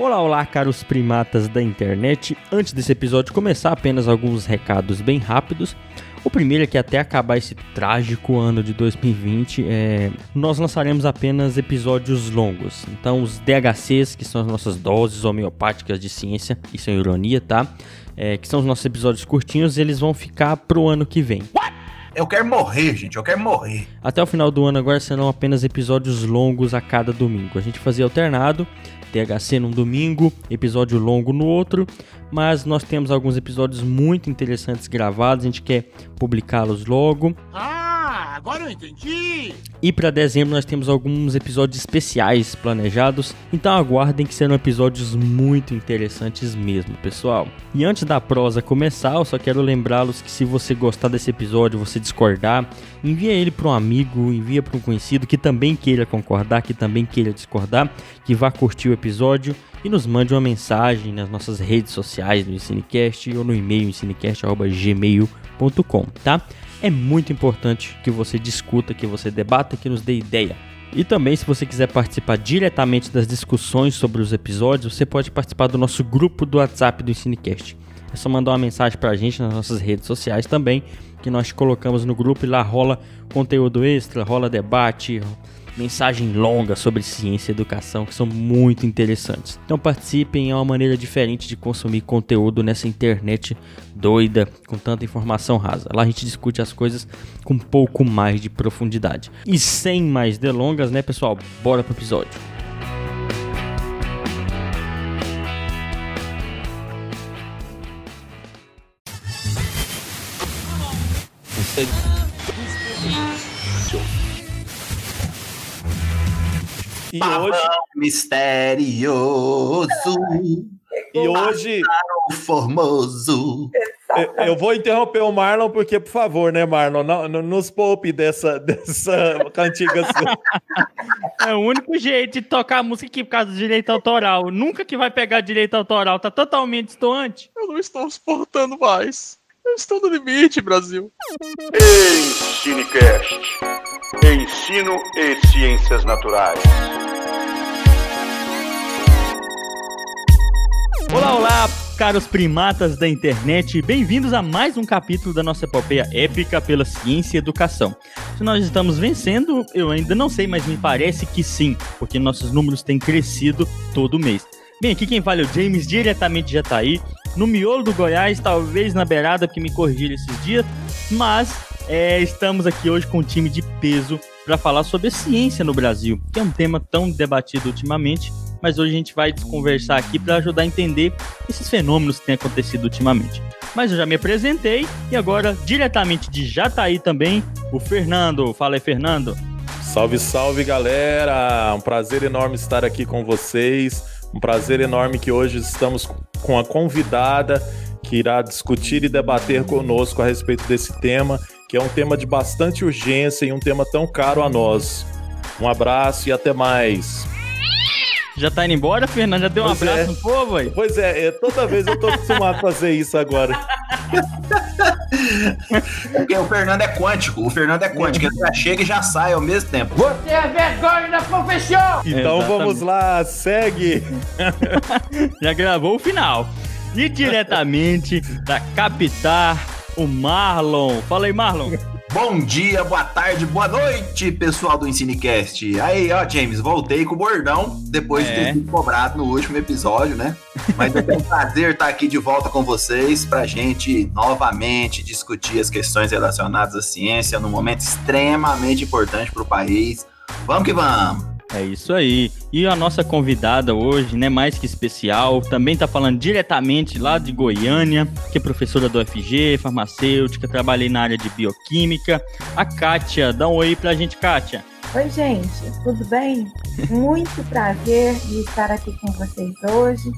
Olá, olá, caros primatas da internet. Antes desse episódio começar, apenas alguns recados bem rápidos. O primeiro é que até acabar esse trágico ano de 2020, é, nós lançaremos apenas episódios longos. Então, os DHCs, que são as nossas doses homeopáticas de ciência, isso é ironia, tá? É, que são os nossos episódios curtinhos, eles vão ficar pro ano que vem. What? Eu quero morrer, gente, eu quero morrer. Até o final do ano agora serão apenas episódios longos a cada domingo. A gente fazia alternado, THC num domingo, episódio longo no outro, mas nós temos alguns episódios muito interessantes gravados, a gente quer publicá-los logo. Ah, agora eu entendi! E para dezembro nós temos alguns episódios especiais planejados, então aguardem que serão episódios muito interessantes mesmo, pessoal. E antes da prosa começar, eu só quero lembrá-los que se você gostar desse episódio, você discordar, envia ele para um amigo, envia para um conhecido que também queira concordar, que também queira discordar, que vá curtir o episódio e nos mande uma mensagem nas nossas redes sociais do Ensinecast ou no e-mail ensinecast@gmail.com, tá? É muito importante que você discuta, que você debata, que nos dê ideia. E também, se você quiser participar diretamente das discussões sobre os episódios, você pode participar do nosso grupo do WhatsApp do Ensinecast. É só mandar uma mensagem pra gente nas nossas redes sociais também, que nós colocamos no grupo e lá rola conteúdo extra, rola debate, mensagem longa sobre ciência e educação que são muito interessantes. Então participem, é uma maneira diferente de consumir conteúdo nessa internet doida com tanta informação rasa. Lá a gente discute as coisas com um pouco mais de profundidade. E sem mais delongas, né, pessoal? Bora pro episódio. E Pavão hoje misterioso. E hoje formoso. Eu, eu, vou interromper o Marlon porque, por favor, né, Marlon, não, não nos poupe dessa dessa cantiga sua. É o único jeito de tocar música aqui por causa do direito autoral. Nunca que vai pegar direito autoral, tá totalmente distoante. Eu não estou suportando mais. Eu estou no limite, Brasil. Ensinecast. Ensino e ciências naturais. Olá, olá, caros primatas da internet, bem-vindos a mais um capítulo da nossa epopeia épica pela ciência e educação. Se nós estamos vencendo, eu ainda não sei, mas me parece que sim, porque nossos números têm crescido todo mês. Bem, aqui quem fala é o James, diretamente de Jataí, no miolo do Goiás, talvez na beirada, porque me corrigiram esses dias, mas é, estamos aqui hoje com um time de peso para falar sobre ciência no Brasil, que é um tema tão debatido ultimamente, mas hoje a gente vai conversar aqui para ajudar a entender esses fenômenos que têm acontecido ultimamente. Mas eu já me apresentei e agora, diretamente de Jataí também, o Fernando. Fala aí, Fernando. Salve, salve, galera! Um prazer enorme estar aqui com vocês. Um prazer enorme que hoje estamos com a convidada que irá discutir e debater conosco a respeito desse tema, que é um tema de bastante urgência e um tema tão caro a nós. Um abraço e até mais. Já tá indo embora, Fernando? Já deu um pois abraço é. no povo aí? Pois é, é, toda vez eu tô acostumado a fazer isso agora. Porque o Fernando é quântico, o Fernando é quântico, ele já chega e já sai ao mesmo tempo. Você é vergonha da profissão! Então Exatamente. vamos lá, segue! já gravou o final. E diretamente da capital, o Marlon. Fala aí, Marlon. Bom dia, boa tarde, boa noite, pessoal do Ensinecast. Aí, ó, James, voltei com o bordão depois é. de ter sido cobrado no último episódio, né? Mas é um prazer estar aqui de volta com vocês pra gente novamente discutir as questões relacionadas à ciência num momento extremamente importante para o país. Vamos que vamos! É isso aí. E a nossa convidada hoje, né, mais que especial, também está falando diretamente lá de Goiânia, que é professora do UFG, farmacêutica, trabalhei na área de bioquímica. A Kátia, dá um oi pra gente, Kátia. Oi, gente, tudo bem? Muito prazer de estar aqui com vocês hoje.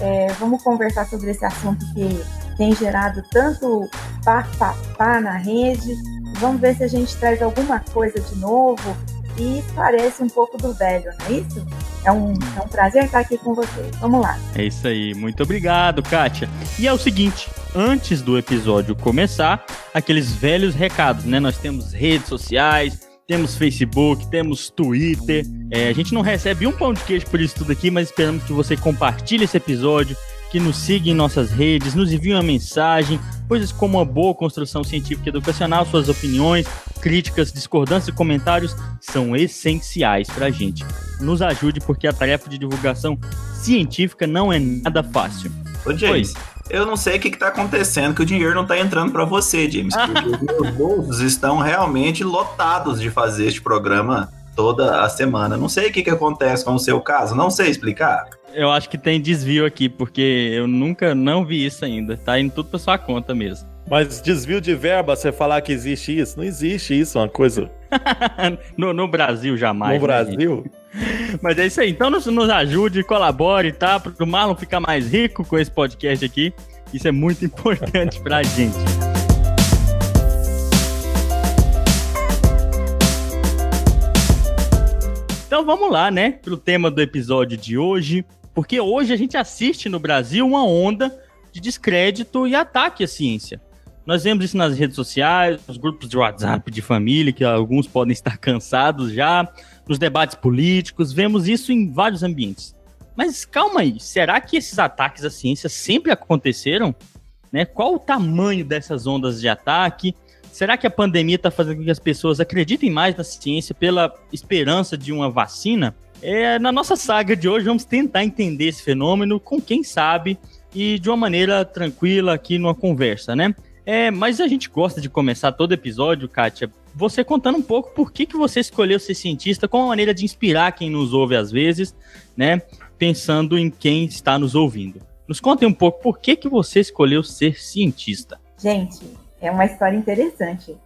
É, vamos conversar sobre esse assunto que tem gerado tanto papapá na rede. Vamos ver se a gente traz alguma coisa de novo e parece um pouco do velho, não é isso? É um, é um prazer estar aqui com vocês. Vamos lá. É isso aí. Muito obrigado, Kátia. E é o seguinte, antes do episódio começar, aqueles velhos recados, né? Nós temos redes sociais, temos Facebook, temos Twitter. É, a gente não recebe um pão de queijo por isso tudo aqui, mas esperamos que você compartilhe esse episódio, que nos siga em nossas redes, nos envie uma mensagem, coisas como uma boa construção científica e educacional, suas opiniões, críticas, discordâncias e comentários são essenciais para a gente. Nos ajude porque a tarefa de divulgação científica não é nada fácil. Ô, James, eu não sei o que está acontecendo, que o dinheiro não está entrando para você, James. Porque os meus bolsos estão realmente lotados de fazer este programa toda a semana. Não sei o que, que acontece com o seu caso, não sei explicar. Eu acho que tem desvio aqui, porque eu nunca não vi isso ainda. Tá indo tudo pra sua conta mesmo. Mas desvio de verba, você falar que existe isso? Não existe isso, uma coisa. no, no, Brasil, jamais. No né, Brasil? Mas é isso aí. Então nos, nos ajude, colabore, tá? Para o Marlon ficar mais rico com esse podcast aqui. Isso é muito importante pra gente. Então vamos lá, né? Pro tema do episódio de hoje. Porque hoje a gente assiste no Brasil uma onda de descrédito e ataque à ciência. Nós vemos isso nas redes sociais, nos grupos de WhatsApp de família, que alguns podem estar cansados já, nos debates políticos, vemos isso em vários ambientes. Mas calma aí, será que esses ataques à ciência sempre aconteceram? Né? Qual o tamanho dessas ondas de ataque? Será que a pandemia está fazendo com que as pessoas acreditem mais na ciência pela esperança de uma vacina? É, na nossa saga de hoje, vamos tentar entender esse fenômeno com quem sabe e de uma maneira tranquila aqui numa conversa, né? É, mas a gente gosta de começar todo episódio, Kátia, você contando um pouco por que, que você escolheu ser cientista, com a maneira de inspirar quem nos ouve às vezes, né? Pensando em quem está nos ouvindo. Nos conte um pouco por que, que você escolheu ser cientista. Gente, é uma história interessante.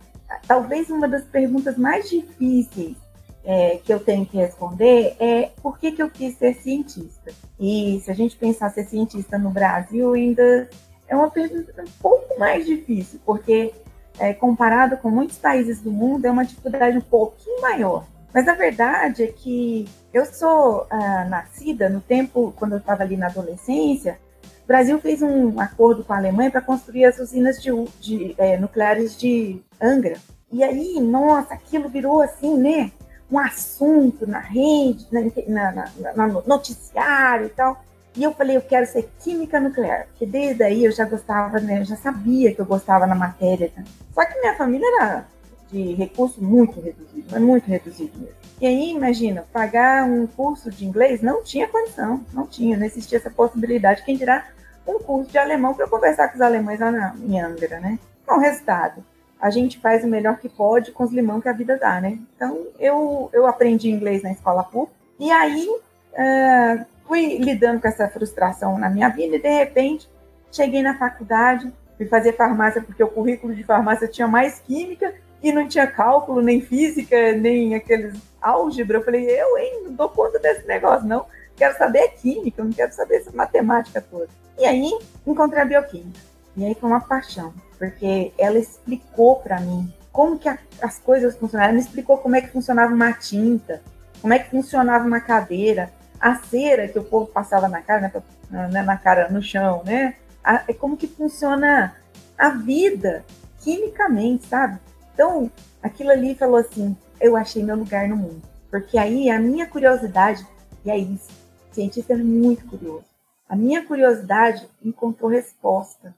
Talvez uma das perguntas mais difíceis é, que eu tenho que responder é por que, que eu quis ser cientista. E se a gente pensar ser cientista no Brasil, ainda é uma pergunta um pouco mais difícil, porque é, comparado com muitos países do mundo, é uma dificuldade um pouquinho maior. Mas a verdade é que eu sou ah, nascida no tempo, quando eu estava ali na adolescência, o Brasil fez um acordo com a Alemanha para construir as usinas de, de é, nucleares de Angra. E aí, nossa, aquilo virou assim, né? Um assunto na rede, na, na, na, no noticiário e tal. E eu falei, eu quero ser química nuclear, porque desde aí eu já gostava, né? Eu já sabia que eu gostava na matéria. Só que minha família era de recurso muito reduzido, mas muito reduzido mesmo. E aí, imagina, pagar um curso de inglês não tinha condição, não tinha, não existia essa possibilidade. Quem dirá um curso de alemão para conversar com os alemães lá na, em Angra, né? Então, resultado, a gente faz o melhor que pode com os limão que a vida dá, né? Então, eu, eu aprendi inglês na escola pública, e aí uh, fui lidando com essa frustração na minha vida, e de repente, cheguei na faculdade, fui fazer farmácia, porque o currículo de farmácia tinha mais química, e não tinha cálculo, nem física, nem aqueles álgebra. Eu falei, eu, hein, não dou conta desse negócio, não. Quero saber química, não quero saber essa matemática toda. E aí encontrei a bioquímica. E aí foi uma paixão, porque ela explicou para mim como que a, as coisas funcionavam. Ela me explicou como é que funcionava uma tinta, como é que funcionava uma cadeira, a cera que o povo passava na cara, né, na, na cara, no chão, né? A, é como que funciona a vida quimicamente, sabe? Então, aquilo ali falou assim: eu achei meu lugar no mundo. Porque aí a minha curiosidade, e aí, o cientista é muito curioso a minha curiosidade encontrou resposta.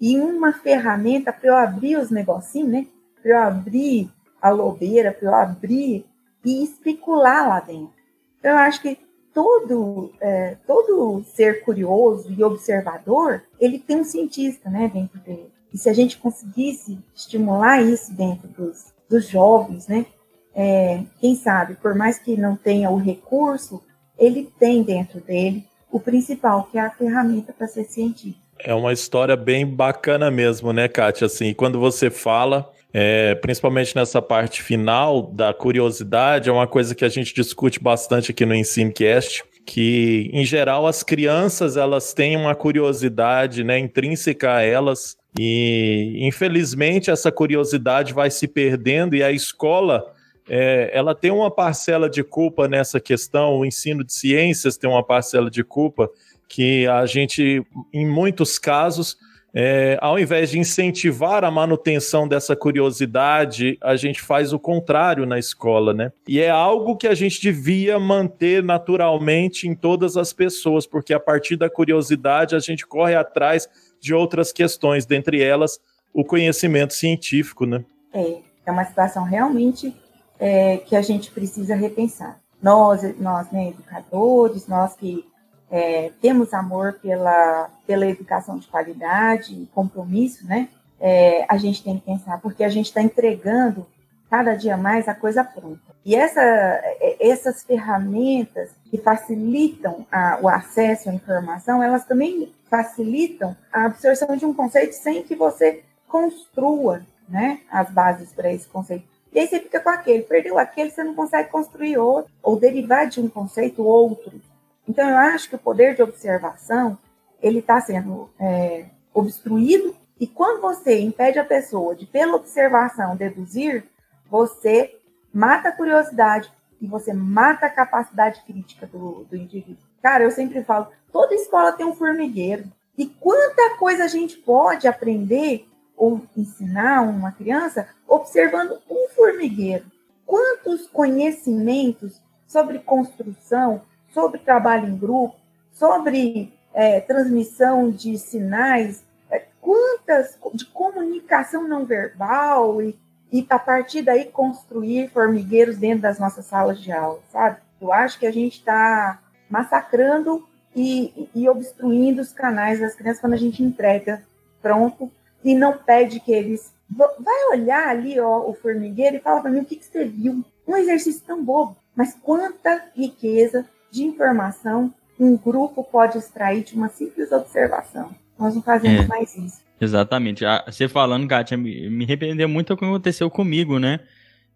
E uma ferramenta para eu abrir os negocinhos, né? Para eu abrir a lobeira, para eu abrir e especular lá dentro. Então, eu acho que todo, é, todo ser curioso e observador, ele tem um cientista né, dentro dele. E se a gente conseguisse estimular isso dentro dos, dos jovens, né, é, quem sabe, por mais que não tenha o recurso, ele tem dentro dele o principal, que é a ferramenta para ser científico. É uma história bem bacana mesmo, né, Kátia? Assim, quando você fala, é, principalmente nessa parte final da curiosidade, é uma coisa que a gente discute bastante aqui no EnsineCast, que, em geral, as crianças elas têm uma curiosidade né, intrínseca a elas, e, infelizmente, essa curiosidade vai se perdendo e a escola é, ela tem uma parcela de culpa nessa questão, o ensino de ciências tem uma parcela de culpa que a gente, em muitos casos, é, ao invés de incentivar a manutenção dessa curiosidade, a gente faz o contrário na escola, né? E é algo que a gente devia manter naturalmente em todas as pessoas, porque a partir da curiosidade a gente corre atrás de outras questões, dentre elas o conhecimento científico, né? É, é uma situação realmente é, que a gente precisa repensar. Nós, nós né, educadores, nós que é, temos amor pela, pela educação de qualidade e compromisso, né? É, a gente tem que pensar, porque a gente está entregando cada dia mais a coisa pronta. E essa, é, essas ferramentas que facilitam a, o acesso à informação, elas também facilitam a absorção de um conceito sem que você construa né, as bases para esse conceito. E aí você fica com aquele, perdeu aquele, você não consegue construir outro, ou derivar de um conceito outro. Então, eu acho que o poder de observação ele está sendo é, obstruído e quando você impede a pessoa de, pela observação, deduzir, você mata a curiosidade e você mata a capacidade crítica do, do indivíduo. Cara, eu sempre falo, toda escola tem um formigueiro. E quanta coisa a gente pode aprender ou ensinar uma criança observando um formigueiro? Quantos conhecimentos sobre construção, sobre trabalho em grupo, sobre é, transmissão de sinais, é, quantas de comunicação não verbal e, e a partir daí construir formigueiros dentro das nossas salas de aula, sabe? Eu acho que a gente está massacrando e, e, obstruindo os canais das crianças quando a gente entrega pronto e não pede que eles vai olhar ali ó, o formigueiro e fala para mim o que, que você viu. Um exercício tão bobo, mas quanta riqueza de informação um grupo pode extrair de uma simples observação. Nós não fazemos é, mais isso. Exatamente. Ah, você falando, Kátia, me, me arrependeu muito o que aconteceu comigo, né?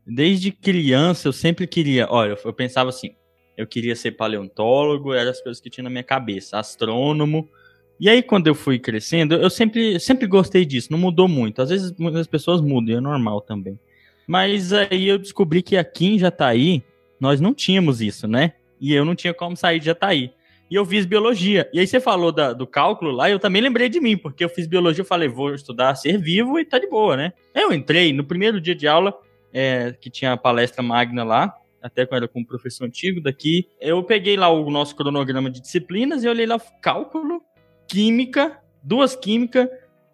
Desde criança eu sempre queria. Olha, eu pensava assim: eu queria ser paleontólogo, eram as coisas que tinha na minha cabeça, astrônomo. E aí, quando eu fui crescendo, eu sempre, sempre gostei disso, não mudou muito. Às vezes muitas pessoas mudam, é normal também. Mas aí eu descobri que aqui em Jataí, nós não tínhamos isso, né? e eu não tinha como sair de Jataí. E eu fiz biologia. E aí você falou da, do cálculo lá, eu também lembrei de mim, porque eu fiz biologia, eu falei, vou estudar ser vivo e tá de boa, né? Eu entrei no primeiro dia de aula, é, que tinha a palestra magna lá, até quando era com um professor antigo daqui. Eu peguei lá o nosso cronograma de disciplinas e olhei lá cálculo, química, duas química,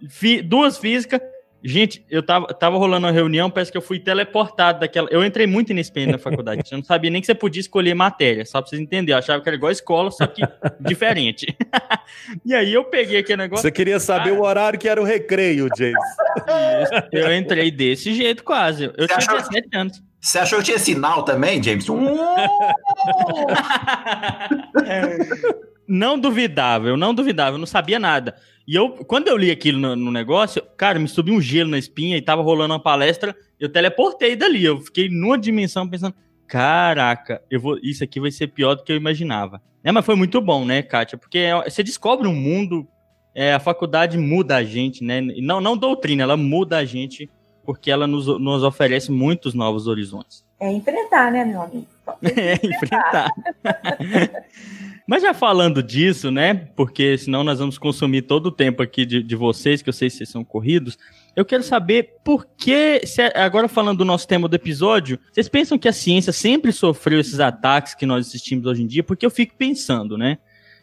fi, duas física, Gente, eu tava, tava rolando uma reunião, parece que eu fui teleportado daquela. Eu entrei muito inexperiente na faculdade. Eu não sabia nem que você podia escolher matéria, só pra vocês entenderem. Eu achava que era igual a escola, só que diferente. e aí eu peguei aquele negócio. Você queria saber o horário que era o recreio, James. Isso, eu entrei desse jeito quase. Eu você tinha 17 anos. Você achou que tinha sinal também, James? não duvidava, eu não duvidava, eu não sabia nada. E eu, quando eu li aquilo no, no, negócio, cara, me subiu um gelo na espinha e tava rolando uma palestra, eu teleportei dali. Eu fiquei numa dimensão pensando, caraca, eu vou, isso aqui vai ser pior do que eu imaginava. É, mas foi muito bom, né, Kátia? Porque é, você descobre um mundo, é, a faculdade muda a gente, né? Não, não doutrina, ela muda a gente porque ela nos, nos oferece muitos novos horizontes. É enfrentar, né, meu amigo? É, enfrentar. Mas já falando disso, né? Porque senão nós vamos consumir todo o tempo aqui de, de vocês, que eu sei que vocês são corridos. Eu quero saber por que, agora falando do nosso tema do episódio, vocês pensam que a ciência sempre sofreu esses ataques que nós assistimos hoje em dia? Porque eu fico pensando, né?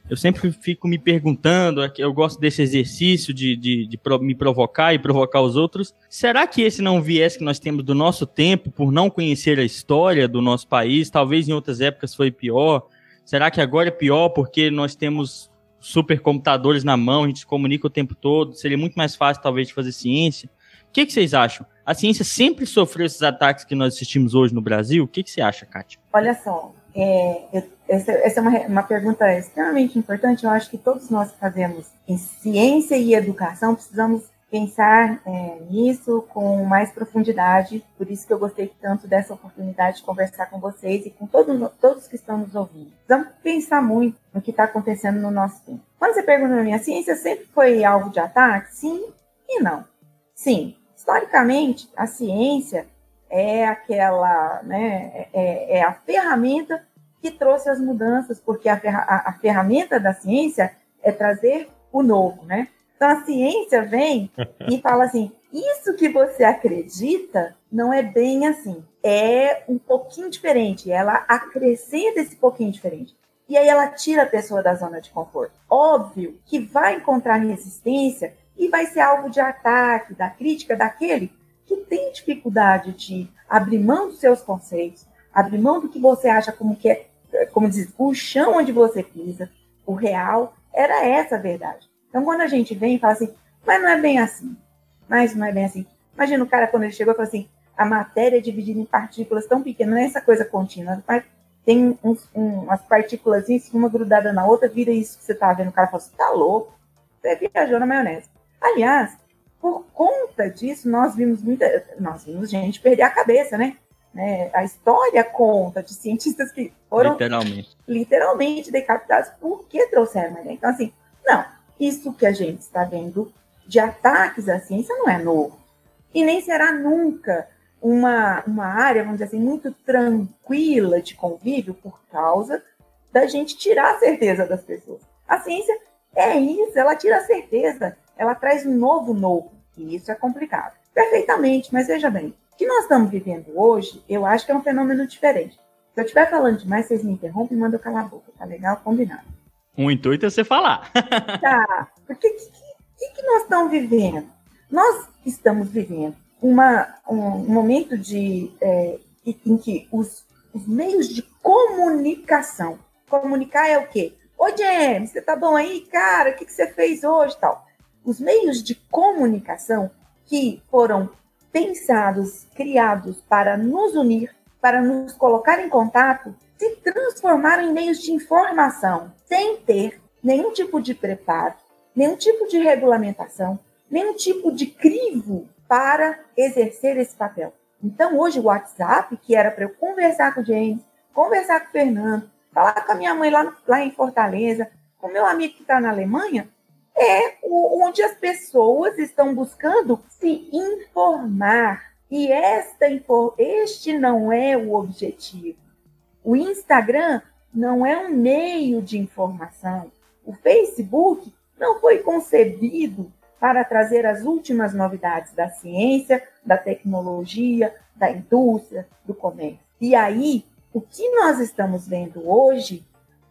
Eu sempre fico me perguntando, eu gosto desse exercício de, de, de, me provocar e provocar os outros. Será que esse não viés que nós temos do nosso tempo, por não conhecer a história do nosso país, talvez em outras épocas foi pior? Será que agora é pior porque nós temos supercomputadores na mão, a gente se comunica o tempo todo? Seria muito mais fácil, talvez, de fazer ciência? O que, que vocês acham? A ciência sempre sofreu esses ataques que nós assistimos hoje no Brasil? O que, que você acha, Kátia? Olha só, é, essa, essa, é uma, uma pergunta extremamente importante. Eu acho que todos nós que fazemos em ciência e educação precisamos pensar é, nisso com mais profundidade. Por isso que eu gostei tanto dessa oportunidade de conversar com vocês e com todos, todos que estão nos ouvindo. Vamos pensar muito no que está acontecendo no nosso tempo. Quando você pergunta na minha ciência, sempre foi alvo de ataque? Sim e não. Sim, historicamente, a ciência é aquela, né, é, é a ferramenta que trouxe as mudanças, porque a, a, a ferramenta da ciência é trazer o novo, né? Então a ciência vem e fala assim: isso que você acredita não é bem assim. É um pouquinho diferente. Ela acrescenta esse pouquinho diferente. E aí ela tira a pessoa da zona de conforto. Óbvio que vai encontrar resistência e vai ser alvo de ataque, da crítica daquele que tem dificuldade de abrir mão dos seus conceitos, abrir mão do que você acha como que é, como diz, o chão onde você pisa, o real, era essa a verdade. Então, quando a gente vem e fala assim, mas não é bem assim, mas não é bem assim. Imagina o cara quando ele chegou falou assim, a matéria é dividida em partículas tão pequenas, não é essa coisa contínua, mas tem uns, um, umas partículas, uma grudada na outra, vira isso que você tá vendo. O cara fala assim, tá louco, você viajou na maionese. Aliás, por conta disso, nós vimos muita, nós vimos gente perder a cabeça, né? Né? A história conta de cientistas que foram literalmente, literalmente decapitados porque trouxeram a ideia. Então, assim, não, isso que a gente está vendo de ataques à ciência não é novo. E nem será nunca uma, uma área, vamos dizer assim, muito tranquila de convívio por causa da gente tirar a certeza das pessoas. A ciência é isso, ela tira a certeza, ela traz um novo novo, e isso é complicado. Perfeitamente, mas veja bem, que nós estamos vivendo hoje, eu acho que é um fenômeno diferente. Se eu estiver falando demais, vocês me interrompem e mandam calar a boca, tá legal? Combinado. O intuito é você falar. tá, porque o que, que, que nós estamos vivendo? Nós estamos vivendo uma, um momento de, é, em que os, os, meios de comunicação, comunicar é o quê? Ô, James, você tá bom aí? Cara, o que, que você fez hoje tal? Os meios de comunicação que foram pensados, criados para nos unir, para nos colocar em contato, se transformaram em meios de informação, sem ter nenhum tipo de preparo, nenhum tipo de regulamentação, nenhum tipo de crivo para exercer esse papel. Então, hoje, o WhatsApp, que era para eu conversar com o James, conversar com o Fernando, falar com a minha mãe lá, lá em Fortaleza, com meu amigo que está na Alemanha, é onde as pessoas estão buscando se informar. E esta, este não é o objetivo. O Instagram não é um meio de informação. O Facebook não foi concebido para trazer as últimas novidades da ciência, da tecnologia, da indústria, do comércio. E aí, o que nós estamos vendo hoje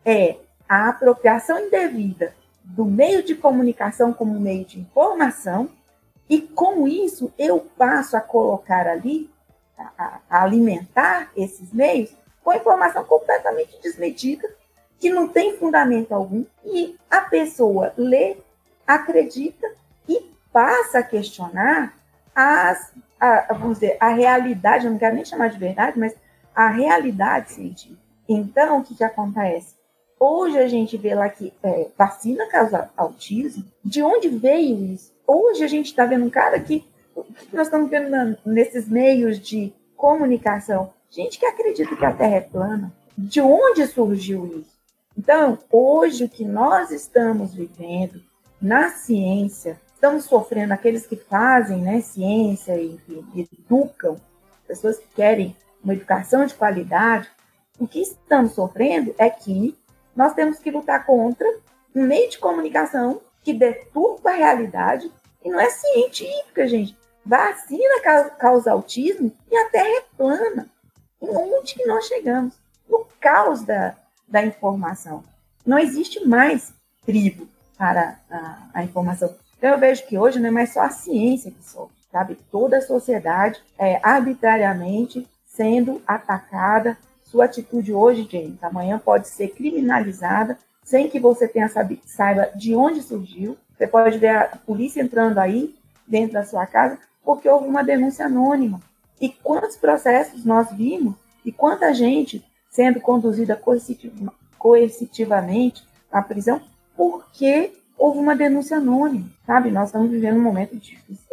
é a apropriação indevida do meio de comunicação como meio de informação, e com isso eu passo a colocar ali, a, a alimentar esses meios com informação completamente desmedida, que não tem fundamento algum, e a pessoa lê, acredita e passa a questionar as, a, vamos dizer, a realidade, eu não quero nem chamar de verdade, mas a realidade científica. Então, o que, que acontece? Hoje a gente vê lá que é, vacina causa autismo. De onde veio isso? Hoje a gente está vendo um cara que, que nós estamos vendo na, nesses meios de comunicação gente que acredita que a Terra é plana. De onde surgiu isso? Então, hoje, o que nós estamos vivendo na ciência, estamos sofrendo aqueles que fazem né, ciência e educam, pessoas que querem uma educação de qualidade, o que estamos sofrendo é que nós temos que lutar contra um meio de comunicação que deturpa a realidade e não é científica, gente. Vacina causa autismo e a Terra é plana onde que nós chegamos? No caos da, da informação. Não existe mais tribo para a, a informação. Então eu vejo que hoje não é mais só a ciência que sofre, sabe? Toda a sociedade é arbitrariamente sendo atacada. Sua atitude hoje, James, amanhã pode ser criminalizada sem que você tenha sabe, saiba de onde surgiu. Você pode ver a polícia entrando aí dentro da sua casa porque houve uma denúncia anônima. E quantos processos nós vimos e quanta gente sendo conduzida coercitivamente à prisão porque houve uma denúncia anônima, sabe? Nós estamos vivendo um momento difícil.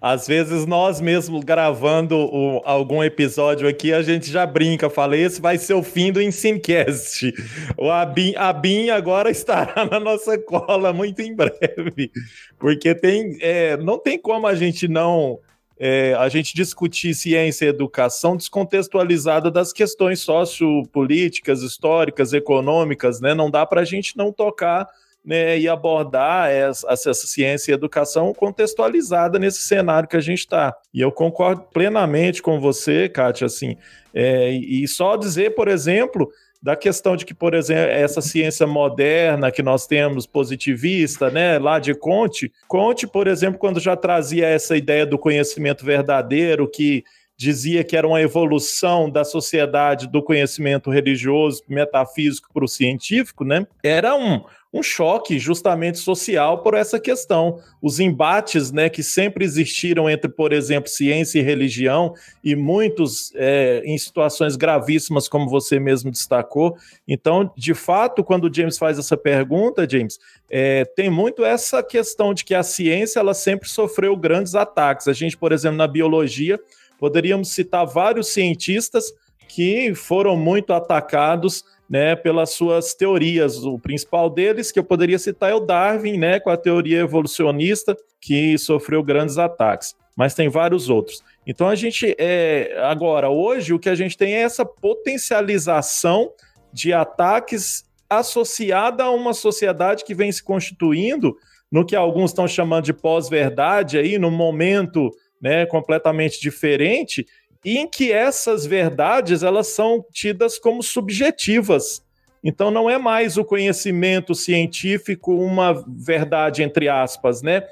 Às vezes nós mesmos gravando o, algum episódio aqui, a gente já brinca, fala, esse vai ser o fim do Ensinecast. O Abin, Abin agora estará na nossa cola muito em breve, porque tem, é, não tem como a gente não é, a gente discutir ciência e educação descontextualizada das questões sociopolíticas, históricas, econômicas, né? Não dá para a gente não tocar né, e abordar essa, essa ciência e educação contextualizada nesse cenário que a gente está. E eu concordo plenamente com você, Kátia, assim, é, e só dizer, por exemplo, da questão de que, por exemplo, essa ciência moderna que nós temos, positivista, né, lá de Conte, Conte, por exemplo, quando já trazia essa ideia do conhecimento verdadeiro, que dizia que era uma evolução da sociedade do conhecimento religioso, metafísico para o científico, né? Era um, um choque justamente social por essa questão. Os embates né, que sempre existiram entre, por exemplo, ciência e religião, e muitos é, em situações gravíssimas, como você mesmo destacou. Então, de fato, quando o James faz essa pergunta, James, é, tem muito essa questão de que a ciência ela sempre sofreu grandes ataques. A gente, por exemplo, na biologia, poderíamos citar vários cientistas que foram muito atacados né, pelas suas teorias. O principal deles, que eu poderia citar, é o Darwin, né, com a teoria evolucionista, que sofreu grandes ataques. Mas tem vários outros. Então a gente é agora hoje o que a gente tem é essa potencialização de ataques associada a uma sociedade que vem se constituindo no que alguns estão chamando de pós-verdade aí, num momento né, completamente diferente em que essas verdades elas são tidas como subjetivas. Então não é mais o conhecimento científico uma verdade entre aspas, né?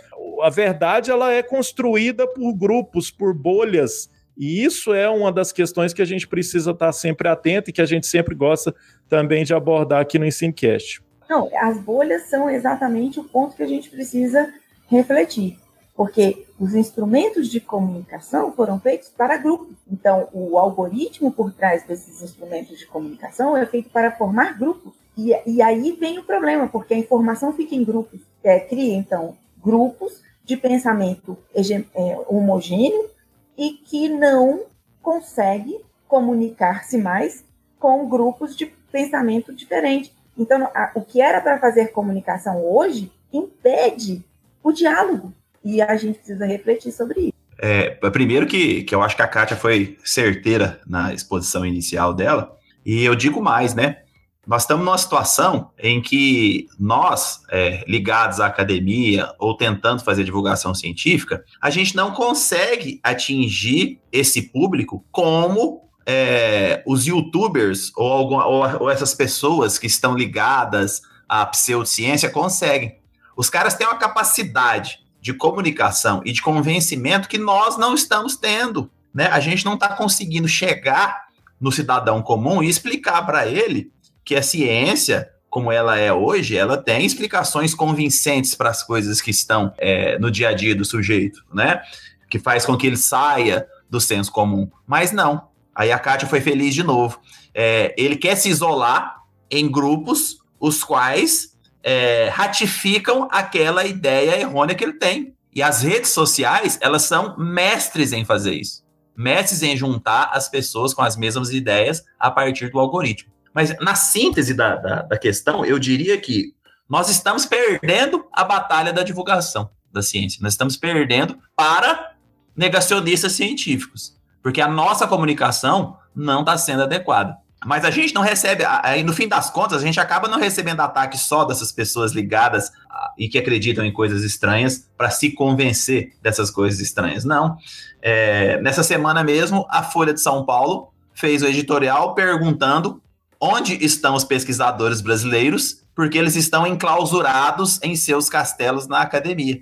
A verdade ela é construída por grupos, por bolhas, e isso é uma das questões que a gente precisa estar sempre atento e que a gente sempre gosta também de abordar aqui no Ensinecast. Não, as bolhas são exatamente o ponto que a gente precisa refletir porque os instrumentos de comunicação foram feitos para grupos. Então, o algoritmo por trás desses instrumentos de comunicação é feito para formar grupos. E, e aí vem o problema, porque a informação fica em grupos. É, cria, então, grupos de pensamento é, homogêneo e que não consegue comunicar-se mais com grupos de pensamento diferente. Então, a, o que era para fazer comunicação hoje impede o diálogo. E a gente precisa refletir sobre isso. É, primeiro que, que eu acho que a Kátia foi certeira na exposição inicial dela, e eu digo mais, né? Nós estamos numa situação em que nós, é, ligados à academia ou tentando fazer divulgação científica, a gente não consegue atingir esse público como é, os youtubers ou, alguma, ou, ou essas pessoas que estão ligadas à pseudociência conseguem. Os caras têm uma capacidade de comunicação e de convencimento que nós não estamos tendo. Né? A gente não está conseguindo chegar no cidadão comum e explicar para ele que a ciência, como ela é hoje, ela tem explicações convincentes para as coisas que estão é, no dia a dia do sujeito, né? Que faz com que ele saia do senso comum. Mas não. Aí a Kátia foi feliz de novo. É, ele quer se isolar em grupos os quais é, ratificam aquela ideia errônea que ele tem. E as redes sociais, elas são mestres em fazer isso. Mestres em juntar as pessoas com as mesmas ideias a partir do algoritmo. Mas na síntese da, da, da questão, eu diria que nós estamos perdendo a batalha da divulgação da ciência. Nós estamos perdendo para negacionistas científicos. Porque a nossa comunicação não está sendo adequada. Mas a gente não recebe, aí no fim das contas, a gente acaba não recebendo ataques só dessas pessoas ligadas e que acreditam em coisas estranhas para se convencer dessas coisas estranhas. Não. É, nessa semana mesmo, a Folha de São Paulo fez o editorial perguntando onde estão os pesquisadores brasileiros, porque eles estão enclausurados em seus castelos na academia.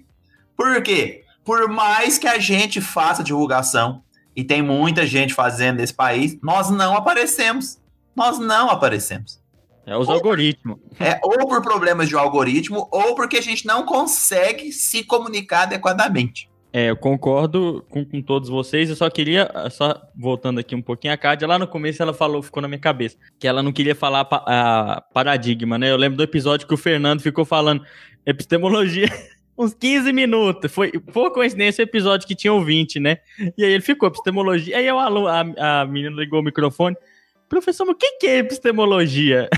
Por quê? Por mais que a gente faça divulgação, e tem muita gente fazendo nesse país, nós não aparecemos nós não aparecemos. É os algoritmos. É, ou por problemas de algoritmo, ou porque a gente não consegue se comunicar adequadamente. É, eu concordo com, com, todos vocês. Eu só queria, só voltando aqui um pouquinho, a Kádia, lá no começo ela falou, ficou na minha cabeça, que ela não queria falar a paradigma, né? Eu lembro do episódio que o Fernando ficou falando epistemologia uns 15 minutos. Foi, foi coincidência o episódio que tinha ouvinte, né? E aí ele ficou epistemologia. Aí eu, a, a menina ligou o microfone professor, mas o que, é epistemologia?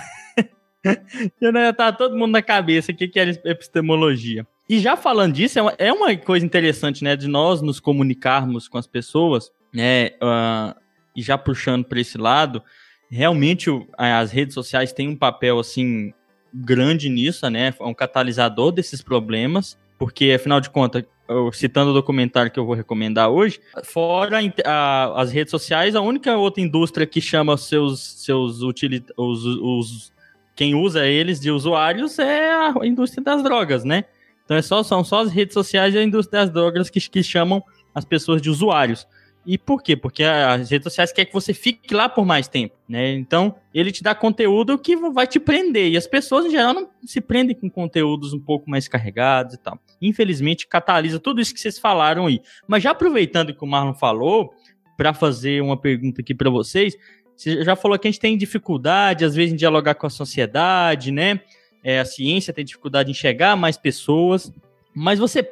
Já né, tá todo mundo na cabeça o que, é epistemologia. E já falando disso, é uma, é uma, coisa interessante, né, de nós nos comunicarmos com as pessoas, né, uh, e já puxando para esse lado, realmente as redes sociais têm um papel, assim, grande nisso, né? É um catalisador desses problemas, porque afinal de contas, citando o documentário que eu vou recomendar hoje, fora a, as redes sociais, a única outra indústria que chama seus seus utilit, os, os quem usa eles de usuários é a indústria das drogas, né? Então é só, são só as redes sociais e a indústria das drogas que, que chamam as pessoas de usuários. E por quê? Porque as redes sociais querem que você fique lá por mais tempo, né? Então, ele te dá conteúdo que vai te prender. E as pessoas, em geral, não se prendem com conteúdos um pouco mais carregados e tal. Infelizmente, catalisa tudo isso que vocês falaram aí. Mas já aproveitando que o Marlon falou, para fazer uma pergunta aqui para vocês, você já falou que a gente tem dificuldade, às vezes, em dialogar com a sociedade, né? É, a ciência tem dificuldade em chegar a mais pessoas. Mas você,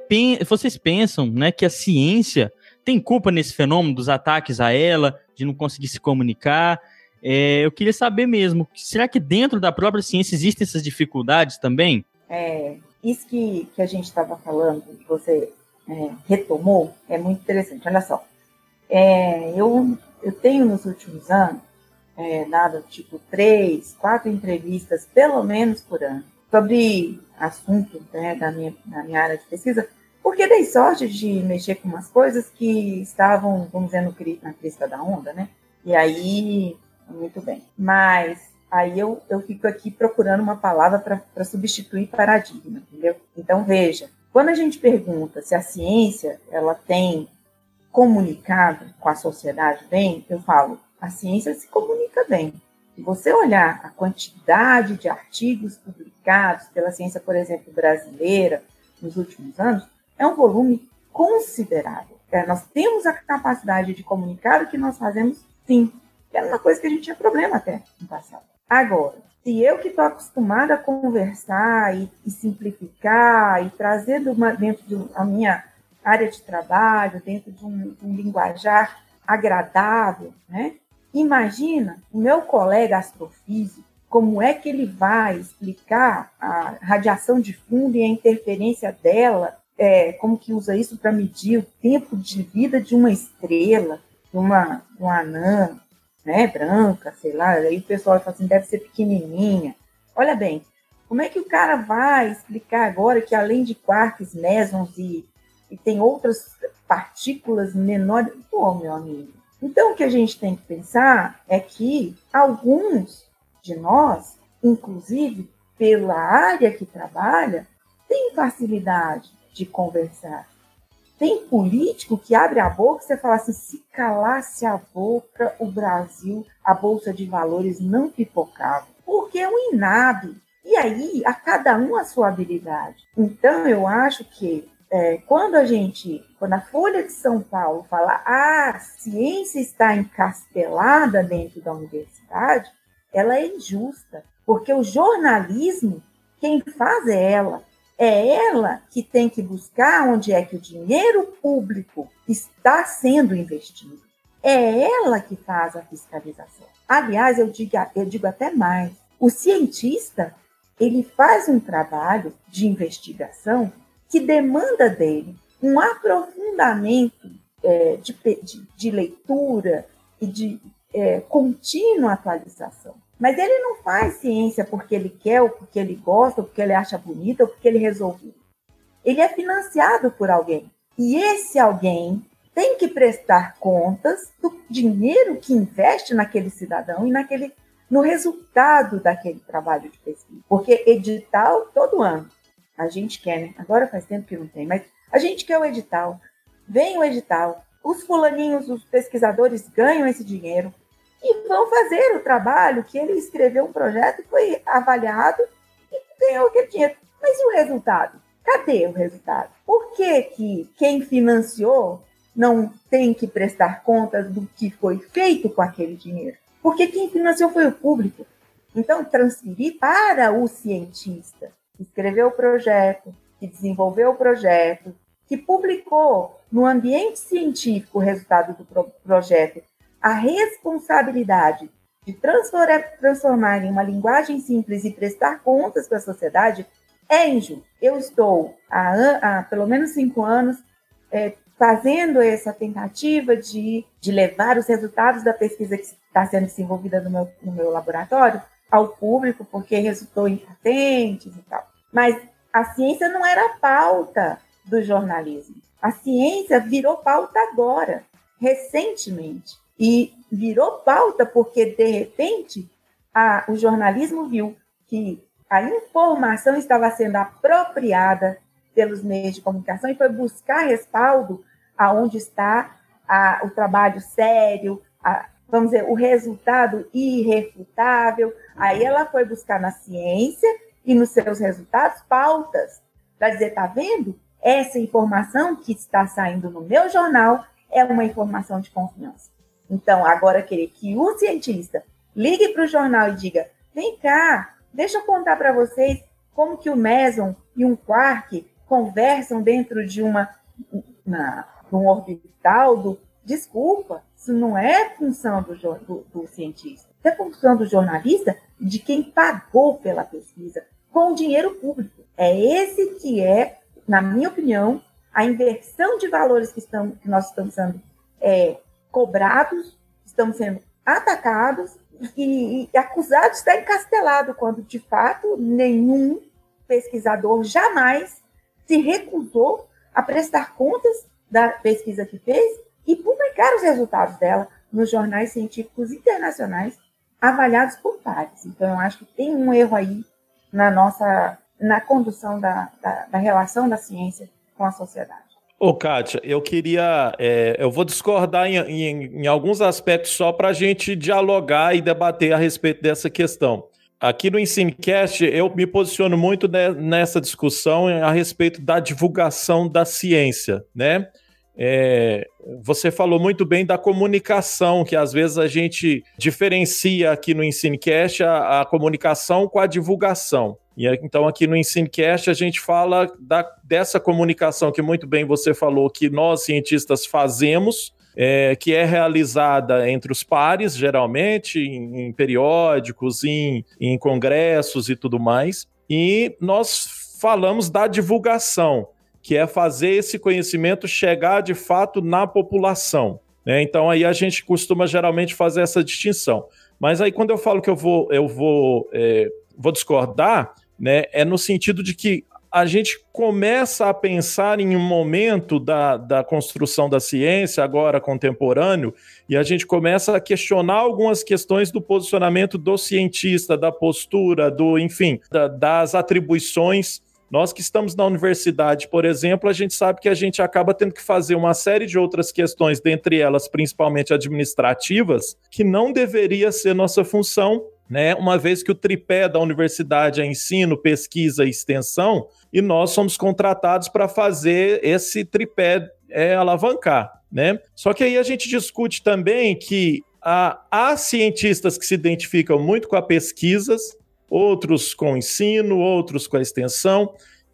vocês pensam né, que a ciência tem culpa nesse fenômeno dos ataques a ela, de não conseguir se comunicar? É, eu queria saber mesmo, será que dentro da própria ciência existem essas dificuldades também? É, isso que, que a gente estava falando, que você é, retomou, é muito interessante. Olha só, é, eu, eu tenho nos últimos anos é, dado tipo três, quatro entrevistas, pelo menos por ano, sobre assuntos né, da, minha, da minha área de pesquisa, porque dei sorte de mexer com umas coisas que estavam, vamos dizer, no, na crista da onda, né? E aí, muito bem. Mas aí eu, eu fico aqui procurando uma palavra para substituir paradigma, entendeu? Então, veja, quando a gente pergunta se a ciência ela tem comunicado com a sociedade bem, eu falo, a ciência se comunica bem. Se você olhar a quantidade de artigos publicados pela ciência, por exemplo, brasileira, nos últimos anos, é um volume considerável. É, nós temos a capacidade de comunicar o que nós fazemos, sim. Era uma coisa que a gente tinha problema até no passado. Agora, se eu que estou acostumada a conversar e, e simplificar e trazer uma, dentro da minha área de trabalho, dentro de um, de um linguajar agradável, né? Imagina o meu colega astrofísico, como é que ele vai explicar a radiação de fundo e a interferência dela, é, como que usa isso para medir o tempo de vida de uma estrela, de uma, uma anã, né, branca, sei lá, aí o pessoal fala assim, deve ser pequenininha. Olha bem, como é que o cara vai explicar agora que além de quarks, mesons e, e tem outras partículas menores? Pô, meu amigo, então, o que a gente tem que pensar é que alguns de nós, inclusive pela área que trabalha, tem facilidade de conversar. Tem político que abre a boca e você fala assim: se calasse a boca, o Brasil, a Bolsa de Valores não pipocava. Porque é um inábil. E aí, a cada um a sua habilidade. Então, eu acho que é, quando a gente, quando a Folha de São Paulo fala ah, a ciência está encastelada dentro da universidade, ela é injusta, porque o jornalismo, quem faz é ela. É ela que tem que buscar onde é que o dinheiro público está sendo investido. É ela que faz a fiscalização. Aliás, eu digo, eu digo até mais. O cientista, ele faz um trabalho de investigação que demanda dele um aprofundamento é, de, de, de, leitura e de é, contínua atualização. Mas ele não faz ciência porque ele quer, ou porque ele gosta, ou porque ele acha bonita, ou porque ele resolveu. Ele é financiado por alguém. E esse alguém tem que prestar contas do dinheiro que investe naquele cidadão e naquele, no resultado daquele trabalho de pesquisa. Porque edital todo ano. A gente quer, né? Agora faz tempo que não tem, mas a gente quer o edital. Vem o edital. Os fulaninhos, os pesquisadores ganham esse dinheiro e vão fazer o trabalho que ele escreveu um projeto, foi avaliado e ganhou aquele dinheiro. Mas e o resultado? Cadê o resultado? Por que, que quem financiou não tem que prestar contas do que foi feito com aquele dinheiro? Porque quem financiou foi o público. Então, transferir para o cientista que escreveu o projeto, que desenvolveu o projeto, que publicou no ambiente científico o resultado do pro projeto, a responsabilidade de transformar em uma linguagem simples e prestar contas para a sociedade é injusto. Eu estou há, há pelo menos cinco anos é, fazendo essa tentativa de, de levar os resultados da pesquisa que está sendo desenvolvida no meu, no meu laboratório ao público porque resultou em patentes e tal. Mas a ciência não era pauta do jornalismo. A ciência virou pauta agora, recentemente. E virou pauta porque, de repente, a, o jornalismo viu que a informação estava sendo apropriada pelos meios de comunicação e foi buscar respaldo aonde está a, o trabalho sério, a, vamos dizer, o resultado irrefutável. Aí ela foi buscar na ciência e nos seus resultados pautas para dizer, tá vendo? Essa informação que está saindo no meu jornal é uma informação de confiança. Então, agora querer que o cientista ligue para o jornal e diga, vem cá, deixa eu contar para vocês como que o meson e um quark conversam dentro de uma um orbital do. Desculpa, isso não é função do, do, do cientista. Isso é função do jornalista de quem pagou pela pesquisa com dinheiro público. É esse que é, na minha opinião, a inversão de valores que, estão, que nós estamos sendo é, cobrados, estamos sendo atacados e, e acusados de estar encastelado, quando de fato nenhum pesquisador jamais se recusou a prestar contas da pesquisa que fez e publicar os resultados dela nos jornais científicos internacionais avaliados por pares. Então, eu acho que tem um erro aí na nossa na condução da, da, da relação da ciência com a sociedade. Ô, Kátia, eu queria. É, eu vou discordar em, em, em alguns aspectos só para a gente dialogar e debater a respeito dessa questão. Aqui no Ensinecast, eu me posiciono muito nessa discussão a respeito da divulgação da ciência, né? É, você falou muito bem da comunicação, que às vezes a gente diferencia aqui no Ensinecast a, a comunicação com a divulgação. E então aqui no Ensinecast a gente fala da, dessa comunicação que muito bem você falou que nós cientistas fazemos, é, que é realizada entre os pares, geralmente, em, em periódicos, em, em congressos e tudo mais. E nós falamos da divulgação, que é fazer esse conhecimento chegar de fato na população. Né? Então aí a gente costuma geralmente fazer essa distinção. Mas aí quando eu falo que eu vou, eu vou, é, vou discordar, né, é no sentido de que a gente começa a pensar em um momento da, da construção da ciência, agora contemporâneo, e a gente começa a questionar algumas questões do posicionamento do cientista, da postura, do, enfim, da, das atribuições nós que estamos na universidade, por exemplo, a gente sabe que a gente acaba tendo que fazer uma série de outras questões, dentre elas principalmente administrativas, que não deveria ser nossa função, né? Uma vez que o tripé da universidade é ensino, pesquisa e extensão, e nós somos contratados para fazer esse tripé é, alavancar, né? Só que aí a gente discute também que há, cientistas que se identificam muito com a pesquisas, outros com ensino, outros com a extensão.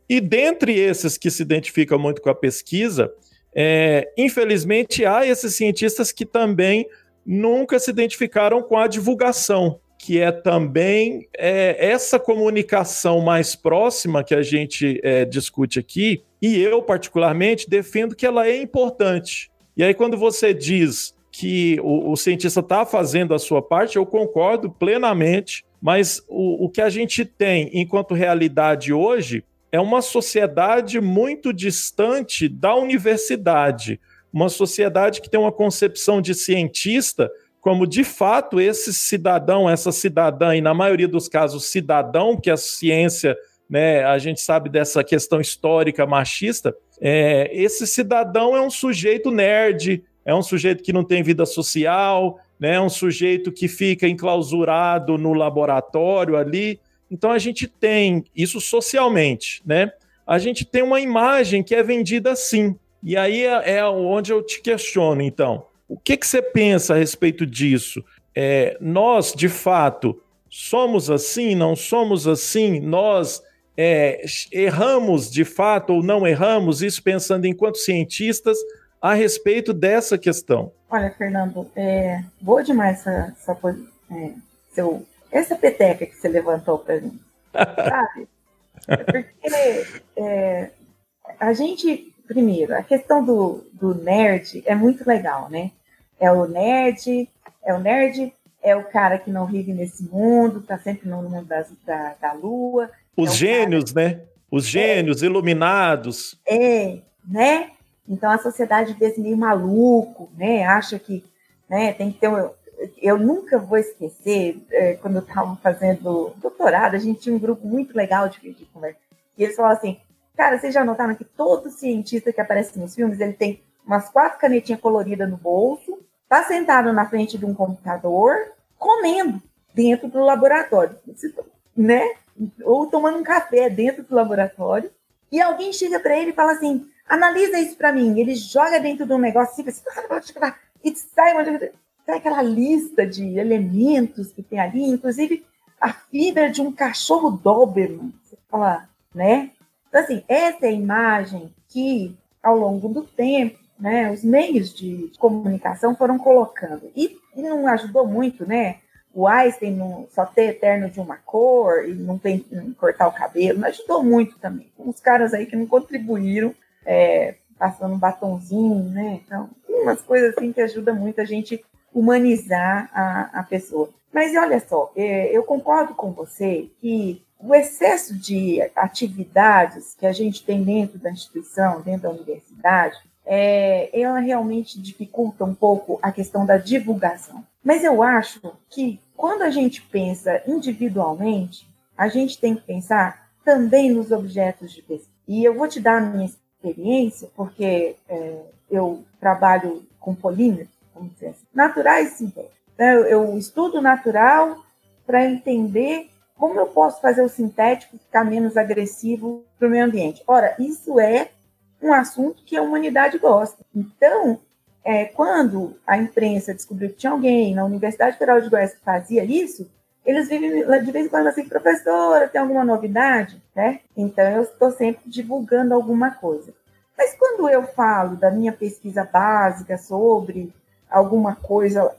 E dentre esses que se identificam muito com a pesquisa, é, infelizmente há esses cientistas que também nunca se identificaram com a divulgação, que é também é, essa comunicação mais próxima que a gente é, discute aqui, e eu, particularmente, defendo que ela é importante. E aí, quando você diz que o, o cientista está fazendo a sua parte, eu concordo plenamente. Mas o, o que a gente tem enquanto realidade hoje é uma sociedade muito distante da universidade, uma sociedade que tem uma concepção de cientista como de fato esse cidadão, essa cidadã, e na maioria dos casos cidadão, porque a ciência, né, a gente sabe dessa questão histórica machista, é, esse cidadão é um sujeito nerd, é um sujeito que não tem vida social, né? Um sujeito que fica enclausurado no laboratório ali. Então a gente tem isso socialmente, né? A gente tem uma imagem que é vendida assim. E aí é, é onde eu te questiono, então. O que, que você pensa a respeito disso? É, nós, de fato, somos assim, não somos assim? Nós é, erramos de fato ou não erramos? Isso pensando enquanto cientistas a respeito dessa questão. Olha, Fernando, é, boa demais essa, essa, é, seu, essa peteca que você levantou para mim. Sabe? É porque é, a gente, primeiro, a questão do, do nerd é muito legal, né? É o nerd, é o nerd é o cara que não vive nesse mundo, está sempre no mundo das, da, da lua. Os é gênios, cara... né? Os gênios, é, iluminados. É, né? Então a sociedade desse meio maluco, né? Acha que né, tem que ter. Um... Eu nunca vou esquecer, é, quando eu estava fazendo doutorado, a gente tinha um grupo muito legal de, de conversa. E eles falavam assim: cara, vocês já notaram que todo cientista que aparece nos filmes ele tem umas quatro canetinhas coloridas no bolso, tá sentado na frente de um computador, comendo dentro do laboratório, né? Ou tomando um café dentro do laboratório. E alguém chega para ele e fala assim: analisa isso para mim. Ele joga dentro de um negócio e sai, sai aquela lista de elementos que tem ali, inclusive a fibra de um cachorro Doberman. Você fala, né? Então, assim, essa é a imagem que, ao longo do tempo, né, os meios de comunicação foram colocando. E, e não ajudou muito, né? O Einstein não, só ter eterno de uma cor e não, tem, não cortar o cabelo, não ajudou muito também. Uns caras aí que não contribuíram, é, passando um batonzinho, né? Então, umas coisas assim que ajudam muito a gente humanizar a, a pessoa. Mas olha só, é, eu concordo com você que o excesso de atividades que a gente tem dentro da instituição, dentro da universidade, é, ela realmente dificulta um pouco a questão da divulgação. Mas eu acho que quando a gente pensa individualmente, a gente tem que pensar também nos objetos de pesquisa. E eu vou te dar a minha experiência, porque é, eu trabalho com polímeros, como dizer assim, naturais sintéticos. Eu, eu estudo natural para entender como eu posso fazer o sintético ficar menos agressivo para o meio ambiente. Ora, isso é um assunto que a humanidade gosta. Então, é, quando a imprensa descobriu que tinha alguém na Universidade Federal de Goiás que fazia isso, eles vivem de vez em quando assim, professora, tem alguma novidade? Né? Então, eu estou sempre divulgando alguma coisa. Mas quando eu falo da minha pesquisa básica sobre alguma coisa,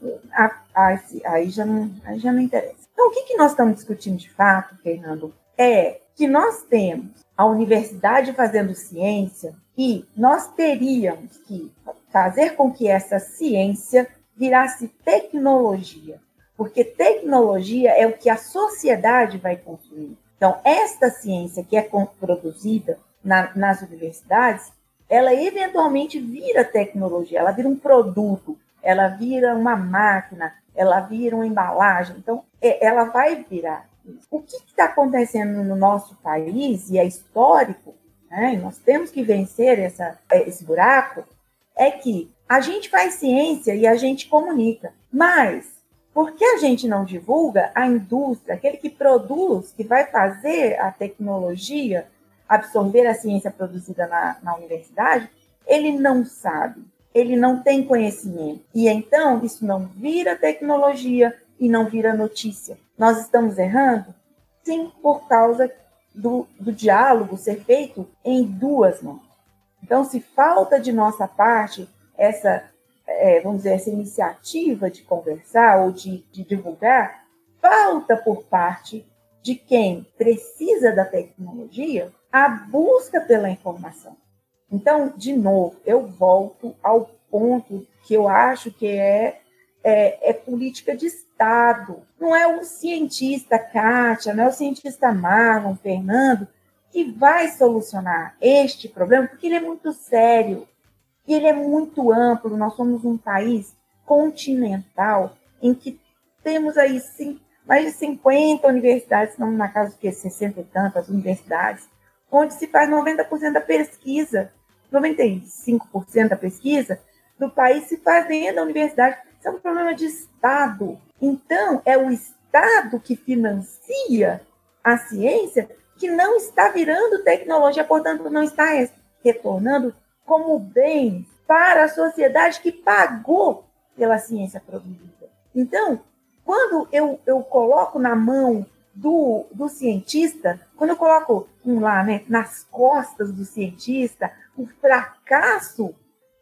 aí já não, aí já não interessa. Então, o que, que nós estamos discutindo de fato, Fernando, é que nós temos a universidade fazendo ciência e nós teríamos que fazer com que essa ciência virasse tecnologia, porque tecnologia é o que a sociedade vai consumir. Então, esta ciência que é produzida na, nas universidades, ela eventualmente vira tecnologia, ela vira um produto, ela vira uma máquina, ela vira uma embalagem. Então, é, ela vai virar. O que está acontecendo no nosso país, e é histórico, né, e nós temos que vencer essa, esse buraco, é que a gente faz ciência e a gente comunica, mas por que a gente não divulga a indústria, aquele que produz, que vai fazer a tecnologia absorver a ciência produzida na, na universidade, ele não sabe, ele não tem conhecimento. E então isso não vira tecnologia e não vira notícia. Nós estamos errando? Sim, por causa do, do diálogo ser feito em duas mãos. Então, se falta de nossa parte essa, é, vamos dizer, essa iniciativa de conversar ou de, de divulgar, falta por parte de quem precisa da tecnologia a busca pela informação. Então, de novo, eu volto ao ponto que eu acho que é, é, é política de Estado. Não é o cientista Kátia, não é o cientista Marlon, Fernando, que vai solucionar este problema, porque ele é muito sério e ele é muito amplo. Nós somos um país continental em que temos aí sim, mais de 50 universidades, não na casa de 60 e tantas universidades, onde se faz 90% da pesquisa, 95% da pesquisa do país se faz dentro da universidade. Isso é um problema de Estado. Então, é o Estado que financia a ciência que não está virando tecnologia, portanto, não está retornando como bem para a sociedade que pagou pela ciência produzida. Então, quando eu, eu coloco na mão do, do cientista, quando eu coloco um lá, né, nas costas do cientista, o fracasso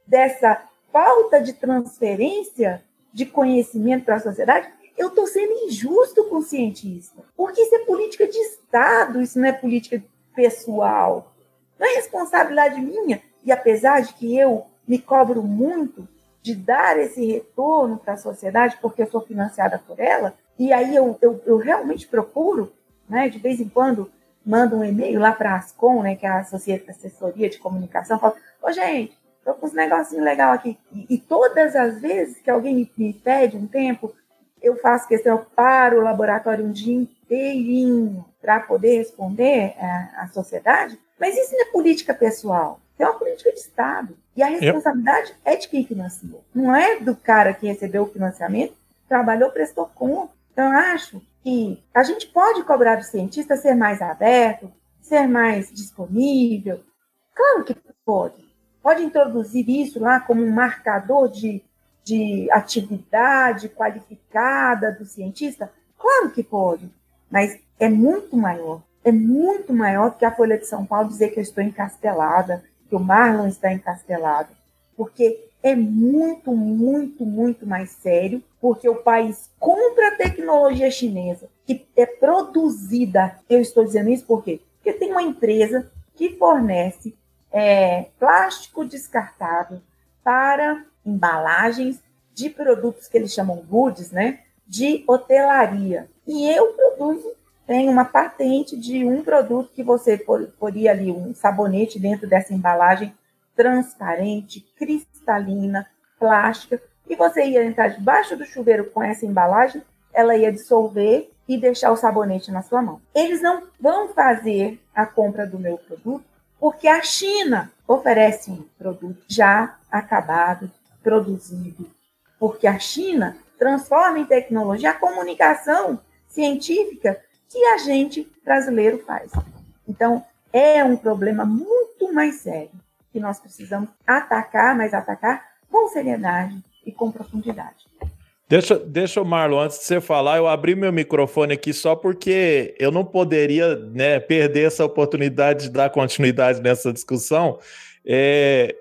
dessa falta de transferência de conhecimento para a sociedade, eu estou sendo injusto com o cientista. Porque isso é política de Estado, isso não é política pessoal. Não é responsabilidade minha. E apesar de que eu me cobro muito de dar esse retorno para a sociedade, porque eu sou financiada por ela, e aí eu, eu, eu realmente procuro, né, de vez em quando, mando um e-mail lá para a Ascom, né, que é a Assessoria de Comunicação, falo, ô gente, tô com uns negocinhos legal aqui. E, e, todas as vezes que alguém me, me pede um tempo, eu faço questão, eu paro o laboratório um dia inteirinho para poder responder à, à sociedade, mas isso não é política pessoal, é uma política de Estado. E a responsabilidade é de quem financiou. Não é do cara que recebeu o financiamento, trabalhou, prestou conta. Então, eu acho que a gente pode cobrar do cientista ser mais aberto, ser mais disponível. Claro que pode. Pode introduzir isso lá como um marcador de, de atividade qualificada do cientista? Claro que pode. Mas é muito maior. É muito maior que a Folha de São Paulo dizer que eu estou encastelada, que o Marlon está encastelado. Porque é muito, muito, muito mais sério, porque o país compra a tecnologia chinesa que é produzida. Eu estou dizendo isso por quê? Porque tem uma empresa que fornece é, plástico descartável para embalagens de produtos que eles chamam goods, né? De hotelaria. E eu produzo, tenho uma patente de um produto que você poria ali, um sabonete dentro dessa embalagem transparente, cristalina, plástica, e você ia entrar debaixo do chuveiro com essa embalagem, ela ia dissolver e deixar o sabonete na sua mão. Eles não vão fazer a compra do meu produto porque a China oferece um produto já acabado, produzido, porque a China transforma em tecnologia a comunicação científica que a gente brasileiro faz. Então, é um problema muito mais sério que nós precisamos atacar, mas atacar com seriedade e com profundidade. Deixa, deixa o Marlon, antes de você falar, eu abri meu microfone aqui só porque eu não poderia né, perder essa oportunidade de dar continuidade nessa discussão. É,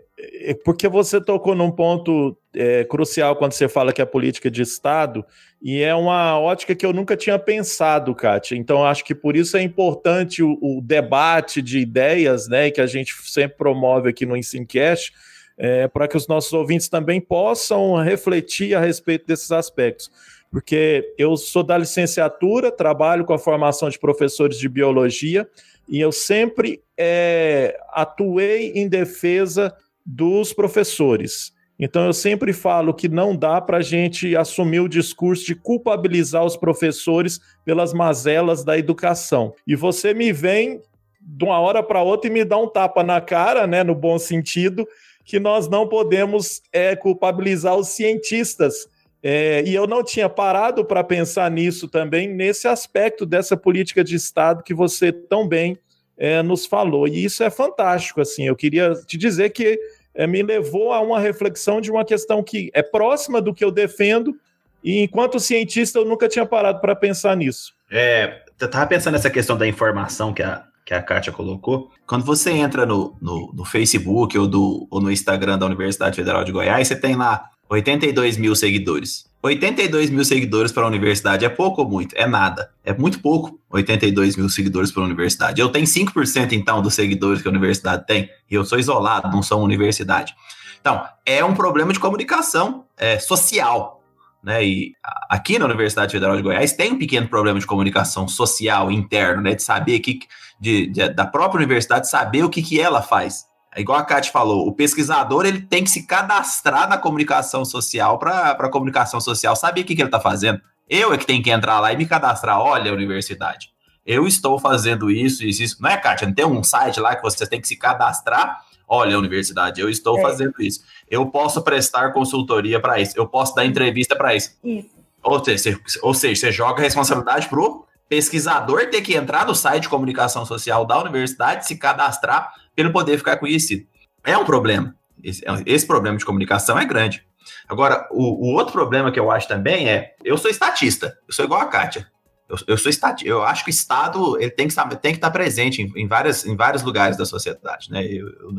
porque você tocou num ponto é, crucial quando você fala que é política de Estado, e é uma ótica que eu nunca tinha pensado, Kátia. Então, acho que por isso é importante o, o debate de ideias, né, que a gente sempre promove aqui no Ensinecast, é, para que os nossos ouvintes também possam refletir a respeito desses aspectos. Porque eu sou da licenciatura, trabalho com a formação de professores de biologia, e eu sempre é, atuei em defesa dos professores. Então, eu sempre falo que não dá para a gente assumir o discurso de culpabilizar os professores pelas mazelas da educação. E você me vem de uma hora para outra e me dá um tapa na cara, né, no bom sentido, que nós não podemos é, culpabilizar os cientistas. É, e eu não tinha parado para pensar nisso também, nesse aspecto dessa política de Estado que você tão bem é, nos falou. E isso é fantástico. Assim, eu queria te dizer que me levou a uma reflexão de uma questão que é próxima do que eu defendo, e enquanto cientista eu nunca tinha parado para pensar nisso. É, eu estava pensando nessa questão da informação que a, que a Kátia colocou. Quando você entra no, no, no Facebook ou, do, ou no Instagram da Universidade Federal de Goiás, você tem lá 82 mil seguidores. 82 mil seguidores para a universidade é pouco ou muito? É nada. É muito pouco, 82 mil seguidores para a universidade. Eu tenho 5% então dos seguidores que a universidade tem, e eu sou isolado, não sou uma universidade. Então, é um problema de comunicação é, social. Né? E aqui na Universidade Federal de Goiás tem um pequeno problema de comunicação social interno, né? De saber que, de, de da própria universidade saber o que, que ela faz. É igual a Kátia falou, o pesquisador ele tem que se cadastrar na comunicação social para a comunicação social saber o que, que ele está fazendo. Eu é que tenho que entrar lá e me cadastrar. Olha, universidade, eu estou fazendo isso, isso, isso. Não é, Kátia? Não tem um site lá que você tem que se cadastrar? Olha, universidade, eu estou é. fazendo isso. Eu posso prestar consultoria para isso. Eu posso dar entrevista para isso. Isso. Ou seja, ou seja, você joga a responsabilidade para o pesquisador ter que entrar no site de comunicação social da universidade, se cadastrar ele poder ficar conhecido. É um problema. Esse, esse problema de comunicação é grande. Agora, o, o, outro problema que eu acho também é, eu sou estatista, eu sou igual a Kátia. Eu, eu sou estatista, eu acho que o Estado ele tem que estar, tem que estar presente em, em, várias, em vários lugares da sociedade. Né? Eu, eu,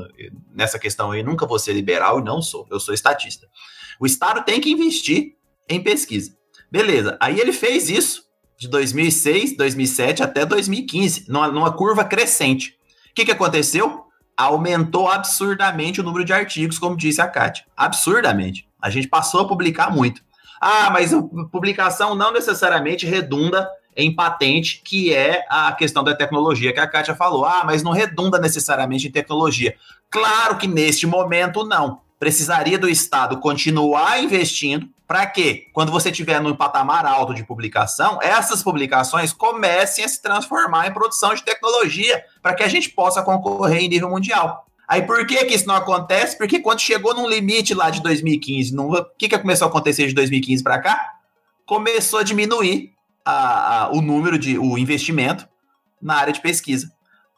nessa questão aí, nunca vou ser liberal e não sou, eu sou estatista. O Estado tem que investir em pesquisa. Beleza, aí ele fez isso de 2006, 2007 até 2015, numa, numa curva crescente. O que, que aconteceu? Aumentou absurdamente o número de artigos, como disse a Kátia. Absurdamente. A gente passou a publicar muito. Ah, mas publicação não necessariamente redunda em patente, que é a questão da tecnologia que a Kátia falou. Ah, mas não redunda necessariamente em tecnologia. Claro que neste momento não. Precisaria do Estado continuar investindo para que, quando você estiver num patamar alto de publicação, essas publicações comecem a se transformar em produção de tecnologia para que a gente possa concorrer em nível mundial. Aí por que, que isso não acontece? Porque quando chegou num limite lá de 2015, o que, que começou a acontecer de 2015 para cá? Começou a diminuir a, a, o número de o investimento na área de pesquisa.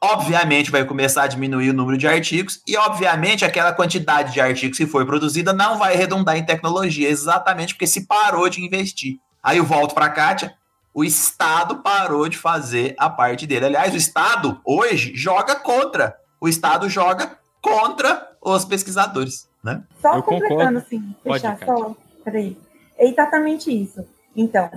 Obviamente vai começar a diminuir o número de artigos e obviamente aquela quantidade de artigos que foi produzida não vai redundar em tecnologia, exatamente porque se parou de investir. Aí eu volto para a Kátia, o Estado parou de fazer a parte dele. Aliás, o Estado hoje joga contra. O Estado joga contra os pesquisadores, né? Só eu completando, assim, fechar só, peraí. É exatamente isso. Então,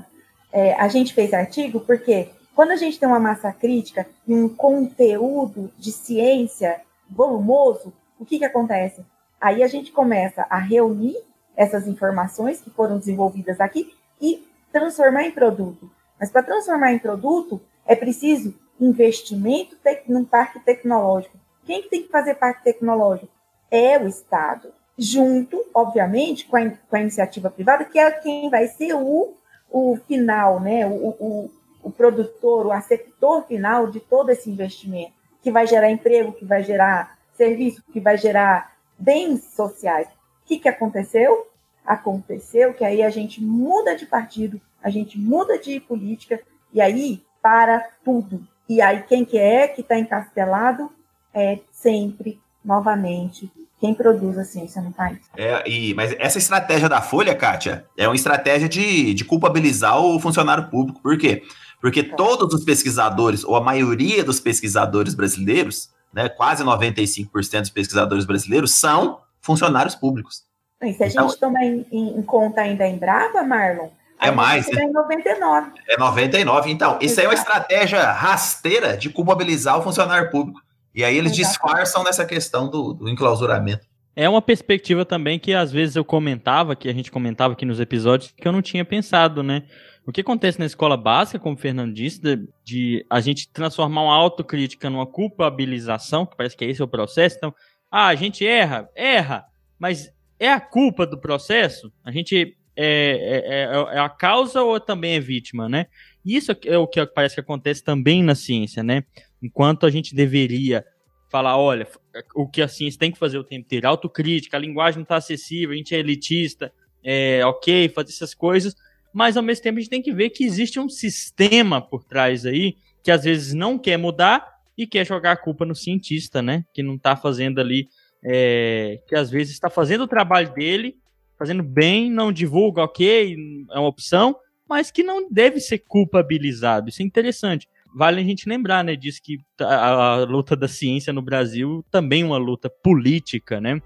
é, a gente fez artigo porque quando a gente tem uma massa crítica e um conteúdo de ciência volumoso, o que, que acontece? Aí a gente começa a reunir essas informações que foram desenvolvidas aqui e transformar em produto. Mas para transformar em produto, é preciso investimento num parque tecnológico. Quem que tem que fazer parque tecnológico? É o Estado. Junto, obviamente, com a, com a iniciativa privada, que é quem vai ser o o final, né, o, o, o produtor, o aceptor final de todo esse investimento, que vai gerar emprego, que vai gerar serviço, que vai gerar bens sociais. O que, que aconteceu? Aconteceu que aí a gente muda de partido, a gente muda de política, e aí para tudo. E aí quem que é que está encastelado é sempre, novamente, quem produz a ciência no país. É, e, mas essa estratégia da Folha, Kátia, é uma estratégia de, de culpabilizar o funcionário público. Por quê? Porque é. todos os pesquisadores, ou a maioria dos pesquisadores brasileiros, né, quase 95% dos pesquisadores brasileiros, são funcionários públicos. E se a então, gente tomar em, em, conta ainda em Brava, Marlon, é mais. É 99. É 99. Então, isso aí é uma estratégia rasteira de culpabilizar o funcionário público. E aí eles Exatamente. disfarçam nessa questão do, do enclausuramento. É uma perspectiva também que às vezes eu comentava, que a gente comentava aqui nos episódios, que eu não tinha pensado, né? O que acontece na escola básica, como o Fernando disse, de, de, a gente transformar uma autocrítica numa culpabilização, que parece que é esse o processo. Então, ah, a gente erra, erra, mas é a culpa do processo? A gente é, é, é, é a causa ou também é vítima, né? Isso é o que parece que acontece também na ciência, né? Enquanto a gente deveria falar, olha, o que a ciência tem que fazer o tempo inteiro, autocrítica, a linguagem não está acessível, a gente é elitista, é ok, fazer essas coisas, mas ao mesmo tempo a gente tem que ver que existe um sistema por trás aí que às vezes não quer mudar e quer jogar a culpa no cientista, né? Que não está fazendo ali, é, que às vezes está fazendo o trabalho dele, fazendo bem, não divulga, ok, é uma opção, mas que não deve ser culpabilizado. Isso é interessante vale a gente lembrar, né, disso que a, a luta da ciência no Brasil também é uma luta política, né?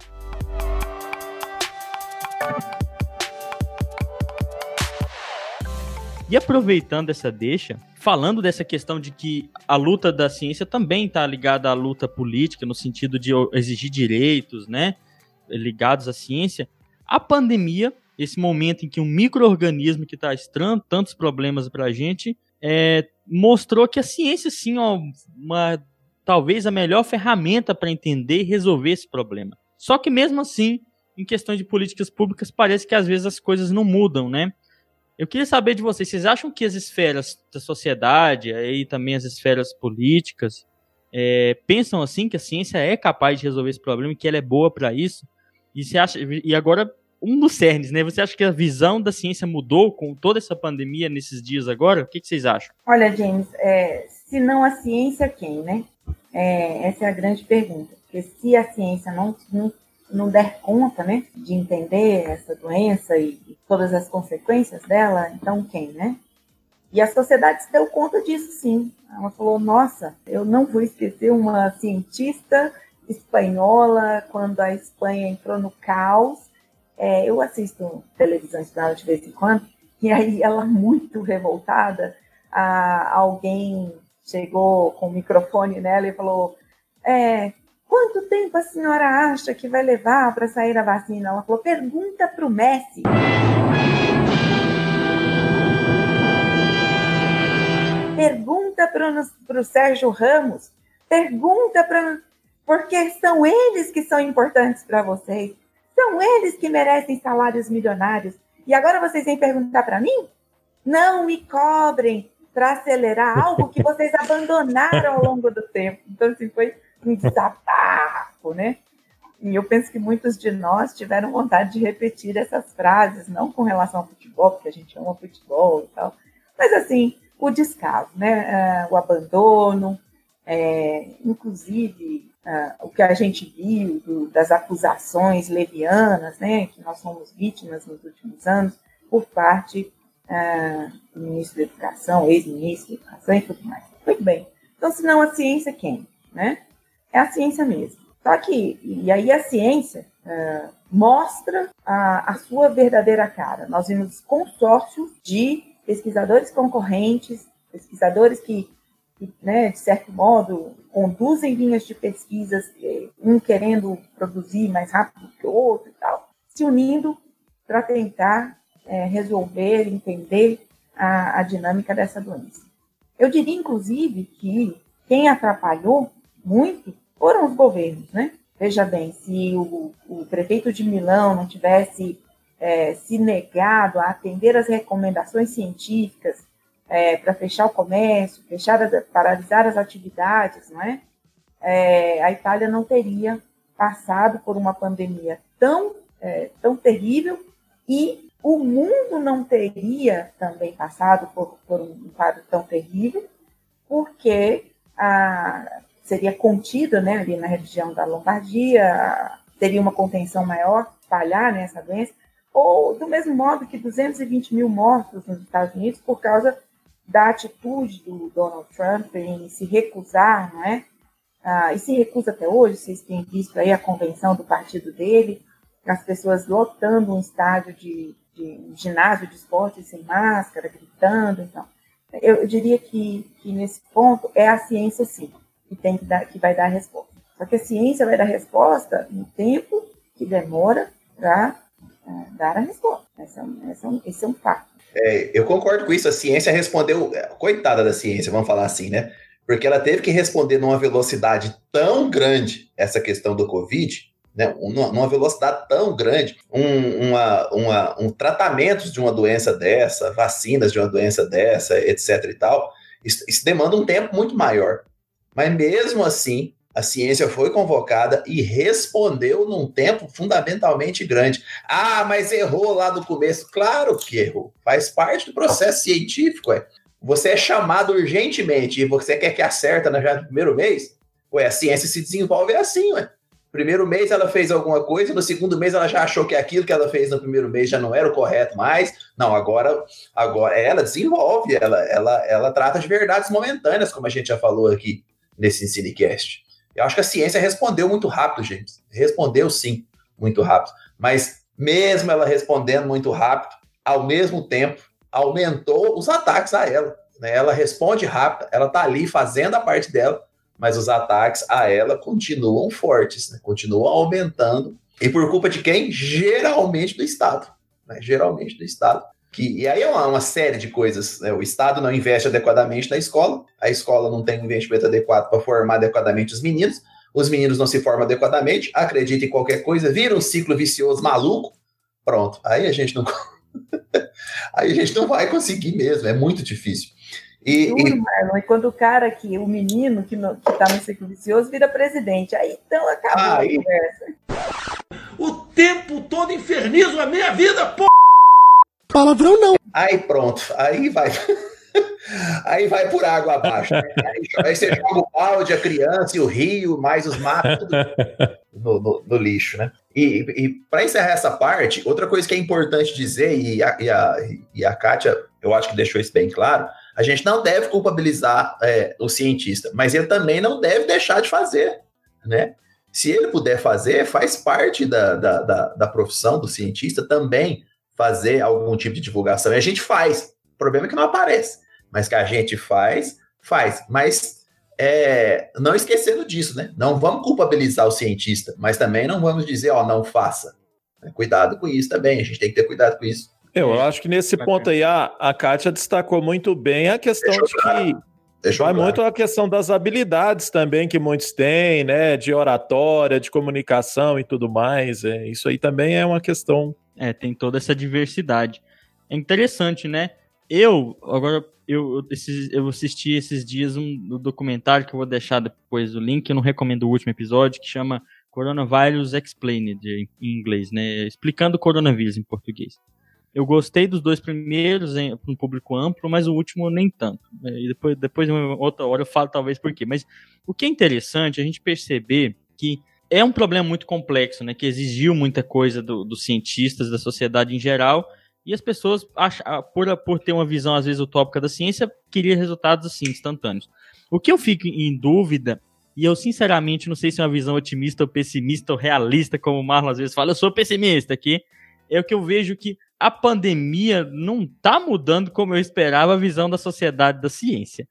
E aproveitando essa deixa, falando dessa questão de que a luta da ciência também está ligada à luta política, no sentido de exigir direitos, né, ligados à ciência, a pandemia, esse momento em que um microorganismo que está estranho tantos problemas para a gente, é, mostrou que a ciência, sim, ó, uma, talvez a melhor ferramenta para entender e resolver esse problema. Só que mesmo assim, em questões de políticas públicas, parece que às vezes as coisas não mudam, né? Eu queria saber de vocês, vocês acham que as esferas da sociedade, aí também as esferas políticas, é, pensam assim que a ciência é capaz de resolver esse problema e que ela é boa para isso? E você acha, e agora um dos cernes, né? Você acha que a visão da ciência mudou com toda essa pandemia nesses dias agora? O que, que vocês acham? Olha, James, é, se não a ciência, quem, né? É, essa é a grande pergunta. Porque se a ciência não, não, não der conta, né, de entender essa doença e, e todas as consequências dela, então quem, né? E a sociedade se deu conta disso, sim. Ela falou: nossa, eu não vou esquecer uma cientista espanhola quando a Espanha entrou no caos é, eu assisto televisão espanhola de vez em quando, e aí ela muito revoltada, a, alguém chegou com o microfone nela e falou: é, Quanto tempo a senhora acha que vai levar para sair a vacina? Ela falou: pergunta para o Messi. Pergunta para o Sérgio Ramos. Pergunta para. Porque são eles que são importantes para vocês. São eles que merecem salários milionários. E agora vocês vêm perguntar para mim? Não me cobrem para acelerar algo que vocês abandonaram ao longo do tempo. Então, assim, foi um desabafo, né? E eu penso que muitos de nós tiveram vontade de repetir essas frases, não com relação ao futebol, porque a gente ama futebol e tal, mas assim, o descaso, né? Uh, o abandono, é, inclusive uh, o que a gente viu do, das acusações levianas, né? Que nós somos vítimas nos últimos anos por parte uh, do ministro da Educação, ex-ministro da Educação e tudo mais. Muito bem. Então, se não a ciência, quem? Né? É a ciência mesmo. Só que, e aí a ciência uh, mostra a, a, sua verdadeira cara. Nós vimos consórcios de pesquisadores concorrentes, pesquisadores que, que né, de certo modo, conduzem linhas de pesquisas, eh, um querendo produzir mais rápido que o outro e tal, se unindo para tentar é, resolver, entender a, a dinâmica dessa doença. Eu diria, inclusive, que quem atrapalhou muito foram os governos, né? Veja bem, se o, o prefeito de Milão não tivesse é, se negado a atender as recomendações científicas é, para fechar o comércio, fechar, paralisar as atividades, não é? é? a Itália não teria passado por uma pandemia tão, é, tão terrível e o mundo não teria também passado por, por um quadro tão terrível, porque a, seria contida né, ali na região da Lombardia, teria uma contenção maior, espalhar né, essa doença, ou do mesmo modo que 220 mil mortos nos Estados Unidos por causa da atitude do Donald Trump em se recusar, não é? Ah, e se recusa até hoje, vocês têm visto aí a convenção do partido dele, as pessoas lotando um estádio de, de um ginásio de esporte sem máscara, gritando, então. Eu, diria que, que nesse ponto é a ciência sim que, tem que, dar, que vai dar a resposta. Só que a ciência vai dar resposta no tempo que demora para uh, é, dar a resposta. Esse é, um, esse é, um, esse é um fato. É, eu concordo com isso. A ciência respondeu, é, coitada da ciência, vamos falar assim, né? Porque ela teve que responder numa velocidade tão grande essa questão do Covid, né? numa velocidade tão grande, um, uma, uma, um tratamento de uma doença dessa, vacinas de uma doença dessa, etc. e tal, isso, isso demanda um tempo muito maior. Mas mesmo assim, a ciência foi convocada e respondeu num tempo fundamentalmente grande. Ah, mas errou lá no começo. Claro que errou. Faz parte do processo científico. É. Você é chamado urgentemente e você quer que acerta já no primeiro mês? Ué, a ciência se desenvolve assim, ué. Primeiro mês ela fez alguma coisa, no segundo mês ela já achou que aquilo que ela fez no primeiro mês já não era o correto mais. Não, agora, agora ela desenvolve, ela, ela, ela trata de verdades momentâneas, como a gente já falou aqui nesse Cinecast. Eu acho que a ciência respondeu muito rápido, gente. Respondeu sim, muito rápido. Mas mesmo ela respondendo muito rápido, ao mesmo tempo, aumentou os ataques a ela. Né? Ela responde rápido, ela está ali fazendo a parte dela, mas os ataques a ela continuam fortes, né? continuam aumentando. E por culpa de quem? Geralmente do Estado. Né? Geralmente do Estado. Que, e aí é uma, uma série de coisas. Né? O Estado não investe adequadamente na escola, a escola não tem um investimento adequado para formar adequadamente os meninos, os meninos não se formam adequadamente, acreditam em qualquer coisa, vira um ciclo vicioso maluco, pronto. Aí a gente não. aí a gente não vai conseguir mesmo, é muito difícil. E, Juro, e... Marlon, e quando o cara que, o menino que, no, que tá no ciclo vicioso vira presidente, aí então acaba aí... a conversa. O tempo todo infernizo a minha vida, pô! Palavrão não. Aí pronto, aí vai. aí vai por água abaixo. Aí, aí, você joga o balde, a criança e o rio, mais os matos, tudo no, no, no lixo, né? E, e para encerrar essa parte, outra coisa que é importante dizer, e a, e, a, e a Kátia, eu acho que deixou isso bem claro, a gente não deve culpabilizar é, o cientista, mas ele também não deve deixar de fazer, né? Se ele puder fazer, faz parte da, da, da, da profissão do cientista também fazer algum tipo de divulgação. E a gente faz. O problema é que não aparece. Mas que a gente faz, faz. Mas é, não esquecendo disso, né? Não vamos culpabilizar o cientista, mas também não vamos dizer, ó, não faça. Cuidado com isso também, a gente tem que ter cuidado com isso. Eu acho que nesse ponto aí a, a Kátia destacou muito bem a questão de que Deixa vai muito a questão das habilidades também que muitos têm, né? De oratória, de comunicação e tudo mais. É, isso aí também é uma questão. É, tem toda essa diversidade. É interessante, né? Eu, agora, eu, eu assisti esses dias um, um documentário que eu vou deixar depois o link, eu não recomendo o último episódio, que chama Coronavirus Explained, em inglês, né? Explicando o coronavírus em português. Eu gostei dos dois primeiros para um público amplo, mas o último nem tanto. É, e depois, depois, outra hora, eu falo talvez por quê. Mas o que é interessante é a gente perceber que é um problema muito complexo, né? Que exigiu muita coisa do, dos cientistas, da sociedade em geral, e as pessoas, por, por ter uma visão às vezes utópica da ciência, queriam resultados assim, instantâneos. O que eu fico em dúvida, e eu sinceramente não sei se é uma visão otimista ou pessimista ou realista, como o Marlon às vezes fala, eu sou pessimista aqui, é o que eu vejo que a pandemia não está mudando como eu esperava a visão da sociedade da ciência,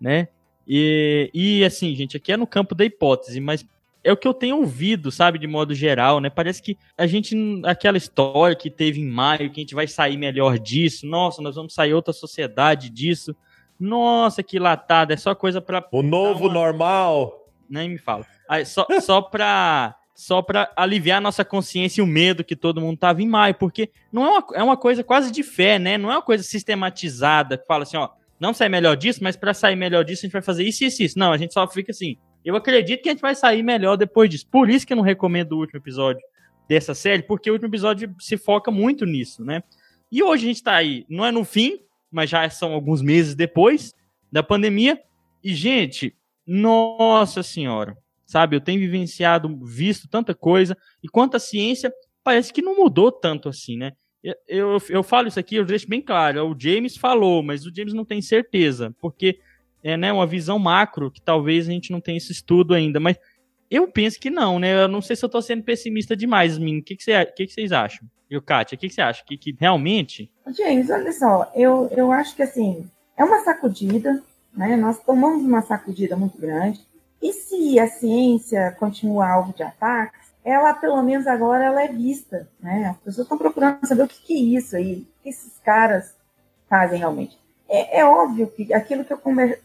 né? E, e assim, gente, aqui é no campo da hipótese, mas é o que eu tenho ouvido, sabe, de modo geral, né? Parece que a gente, aquela história que teve em maio, que a gente vai sair melhor disso, nossa, nós vamos sair outra sociedade disso, nossa, que latada, é só coisa para O novo uma... normal. Nem me fala. Aí, só, só pra só para aliviar a nossa consciência e o medo que todo mundo tava em maio, porque não é uma, é uma coisa quase de fé, né? Não é uma coisa sistematizada que fala assim, ó, não sai melhor disso, mas para sair melhor disso a gente vai fazer isso e isso, isso. Não, a gente só fica assim. Eu acredito que a gente vai sair melhor depois disso. Por isso que eu não recomendo o último episódio dessa série, porque o último episódio se foca muito nisso, né? E hoje a gente tá aí, não é no fim, mas já são alguns meses depois da pandemia. E, gente, nossa senhora, sabe? Eu tenho vivenciado, visto tanta coisa, e quanto à ciência, parece que não mudou tanto assim, né? Eu, eu, eu falo isso aqui, eu deixo bem claro, o James falou, mas o James não tem certeza, porque é né, uma visão macro que talvez a gente não tenha esse estudo ainda, mas eu penso que não, né? Eu não sei se eu tô sendo pessimista demais, Min. O que, que, que, que vocês acham? E o Kátia, o que, que você acha? Que, que realmente. James, olha só, eu, eu acho que assim, é uma sacudida, né? Nós tomamos uma sacudida muito grande. E se a ciência continua alvo de ataques, ela, pelo menos agora, ela é vista. Né? As pessoas estão procurando saber o que, que é isso aí, o que esses caras fazem realmente. É, é óbvio que aquilo que, eu,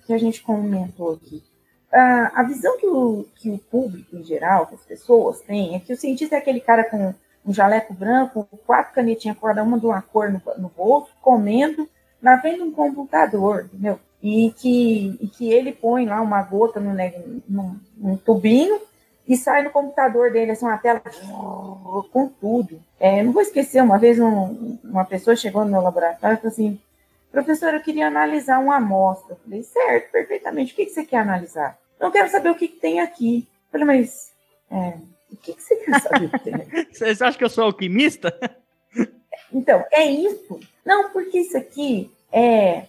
que, a gente comentou aqui, a, a visão que o, que o público em geral, que as pessoas têm, é que o cientista é aquele cara com um jaleco branco, quatro canetinhas, cada uma de uma cor no, no bolso, comendo na frente de um computador, entendeu? e que, e que ele põe lá uma gota no, num, num tubinho e sai no computador dele, assim, uma tela com tudo. É, não vou esquecer, uma vez um, uma pessoa chegou no meu laboratório e falou assim, professor, eu queria analisar uma amostra. Eu falei, certo, perfeitamente, o que, que você quer analisar? Eu quero saber o que, que tem aqui. Eu falei, mas é, o que, que você quer saber que tem aqui? Você acha que eu sou alquimista? Então, é isso. Não, porque isso aqui é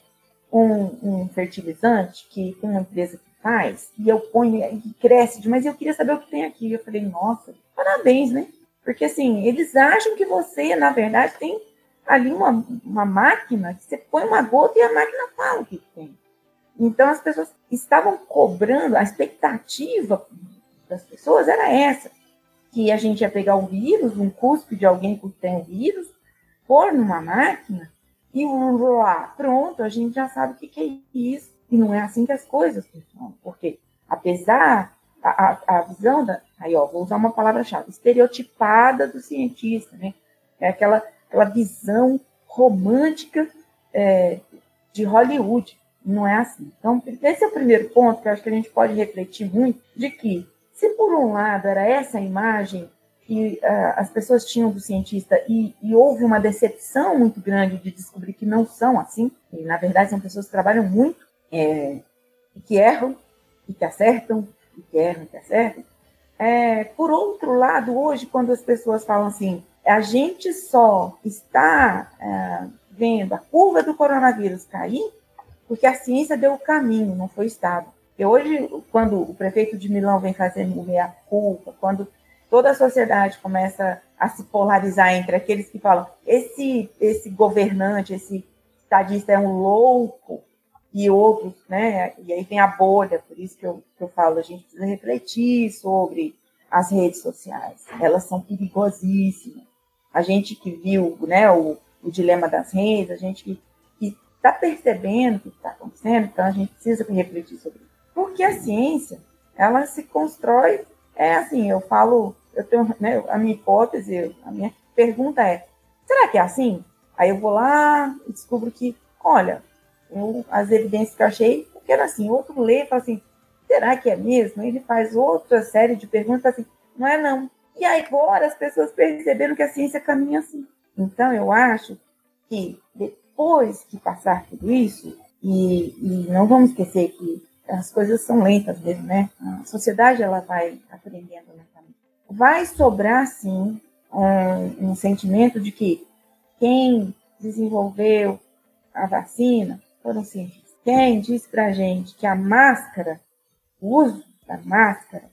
um, um fertilizante que tem uma empresa que faz, e eu ponho e cresce, mas eu queria saber o que tem aqui. Eu falei, nossa, parabéns, né? Porque assim, eles acham que você, na verdade, tem ali uma, uma máquina que você põe uma gota e a máquina fala o que tem. Então as pessoas estavam cobrando, a expectativa das pessoas era essa, que a gente ia pegar o vírus, um cuspe de alguém que tem o vírus, pôr numa máquina e lá, pronto, a gente já sabe o que, que é isso. E não é assim que as coisas funcionam. Porque, apesar a, a, a visão da. Aí, ó, vou usar uma palavra-chave, estereotipada do cientista, né? É aquela, aquela visão romântica é, de Hollywood. Não é assim. Então, esse é o primeiro ponto que eu acho que a gente pode refletir muito, de que, se por um lado era essa imagem que uh, as pessoas tinham do cientista e, e, houve uma decepção muito grande de descobrir que não são assim, e na verdade são pessoas que trabalham muito, é, e que erram, e que acertam, e que erram, e que acertam. É, por outro lado, hoje, quando as pessoas falam assim, a gente só está é, vendo a curva do coronavírus cair porque a ciência deu o caminho, não foi o Estado. E hoje, quando o prefeito de Milão vem fazendo meia-culpa, quando toda a sociedade começa a se polarizar entre aqueles que falam esse esse governante, esse estadista é um louco e outros, né? E aí tem a bolha, por isso que eu, que eu falo, a gente precisa refletir sobre as redes sociais. Elas são perigosíssimas. A gente que viu, né, o, o dilema das redes, a gente que está percebendo o que está acontecendo, então a gente precisa refletir sobre isso. Porque a ciência, ela se constrói, é assim, eu falo, eu tenho, né, a minha hipótese, a minha pergunta é, será que é assim? Aí eu vou lá e descubro que, olha, eu, as evidências que eu achei, porque era assim, outro lê e fala assim, será que é mesmo? Ele faz outra série de perguntas assim, não é não. E agora as pessoas perceberam que a ciência caminha assim. Então eu acho que depois que passar tudo isso, e, e não vamos esquecer que as coisas são lentas mesmo, né? A sociedade ela vai aprendendo lentamente. Vai sobrar sim um, um sentimento de que quem desenvolveu a vacina foram cientistas. Quem disse para gente que a máscara, o uso da máscara,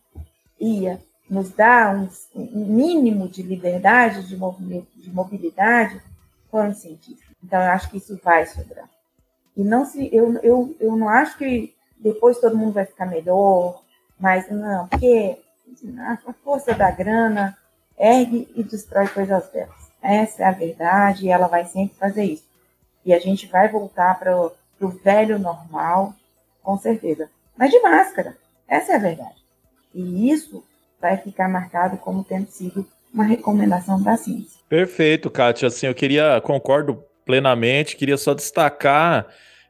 ia nos dar um, um mínimo de liberdade de, de mobilidade, foram cientistas. Então, eu acho que isso vai sobrar. E não se, eu, eu, eu não acho que depois todo mundo vai ficar melhor, mas não, porque a força da grana ergue e destrói coisas belas. Essa é a verdade e ela vai sempre fazer isso. E a gente vai voltar para o velho normal, com certeza. Mas de máscara. Essa é a verdade. E isso vai ficar marcado como tendo sido uma recomendação da ciência. Perfeito, Kátia. Assim, eu queria, concordo plenamente, queria só destacar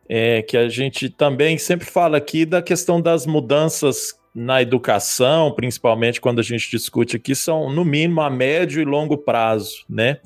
é, que a gente também sempre fala aqui da questão das mudanças na educação, principalmente quando a gente discute aqui, são no mínimo a médio e longo prazo, né?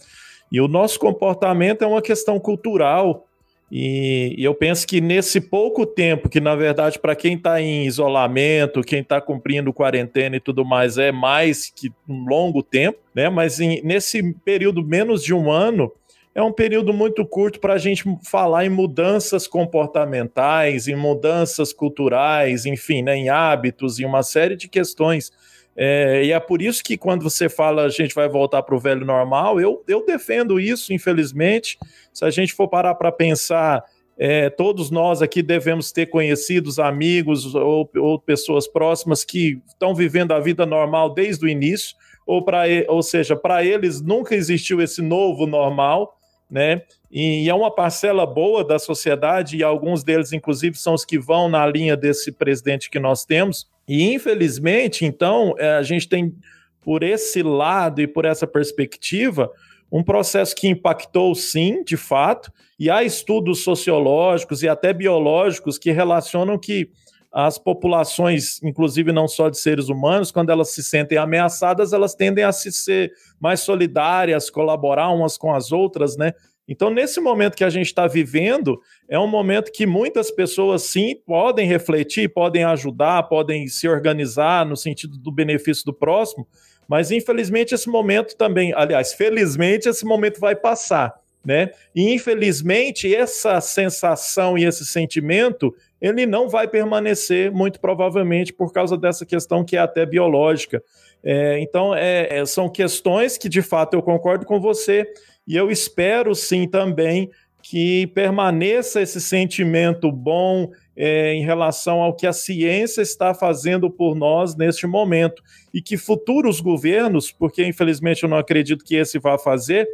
E o nosso comportamento é uma questão cultural e, e, eu penso que nesse pouco tempo, que na verdade, para quem está em isolamento, quem está cumprindo quarentena e tudo mais, é mais que um longo tempo, né? Mas em, nesse período menos de um ano, é um período muito curto para a gente falar em mudanças comportamentais, em mudanças culturais, enfim, né, em hábitos, em uma série de questões. É, e é por isso que quando você fala a gente vai voltar para o velho normal, eu, eu defendo isso, infelizmente. Se a gente for parar para pensar, é, todos nós aqui devemos ter conhecidos, amigos ou, ou pessoas próximas que estão vivendo a vida normal desde o início, ou, pra, ou seja, para eles nunca existiu esse novo normal, né? E é uma parcela boa da sociedade, e alguns deles, inclusive, são os que vão na linha desse presidente que nós temos e infelizmente, então, é, a gente tem por esse lado e por essa perspectiva um processo que impactou sim, de fato, e há estudos sociológicos e até biológicos que relacionam que as populações, inclusive não só de seres humanos, quando elas se sentem ameaçadas, elas tendem a se ser mais solidárias, colaborar umas com as outras, né? Então, nesse momento que a gente está vivendo, é um momento que muitas pessoas, sim, podem refletir, podem ajudar, podem se organizar no sentido do benefício do próximo, mas infelizmente esse momento também, aliás, felizmente esse momento vai passar, né? E infelizmente essa sensação e esse sentimento, ele não vai permanecer, muito provavelmente, por causa dessa questão que é até biológica. É, então, é, é são questões que, de fato, eu concordo com você e eu espero sim também que permaneça esse sentimento bom é, em relação ao que a ciência está fazendo por nós neste momento. E que futuros governos, porque infelizmente eu não acredito que esse vá fazer,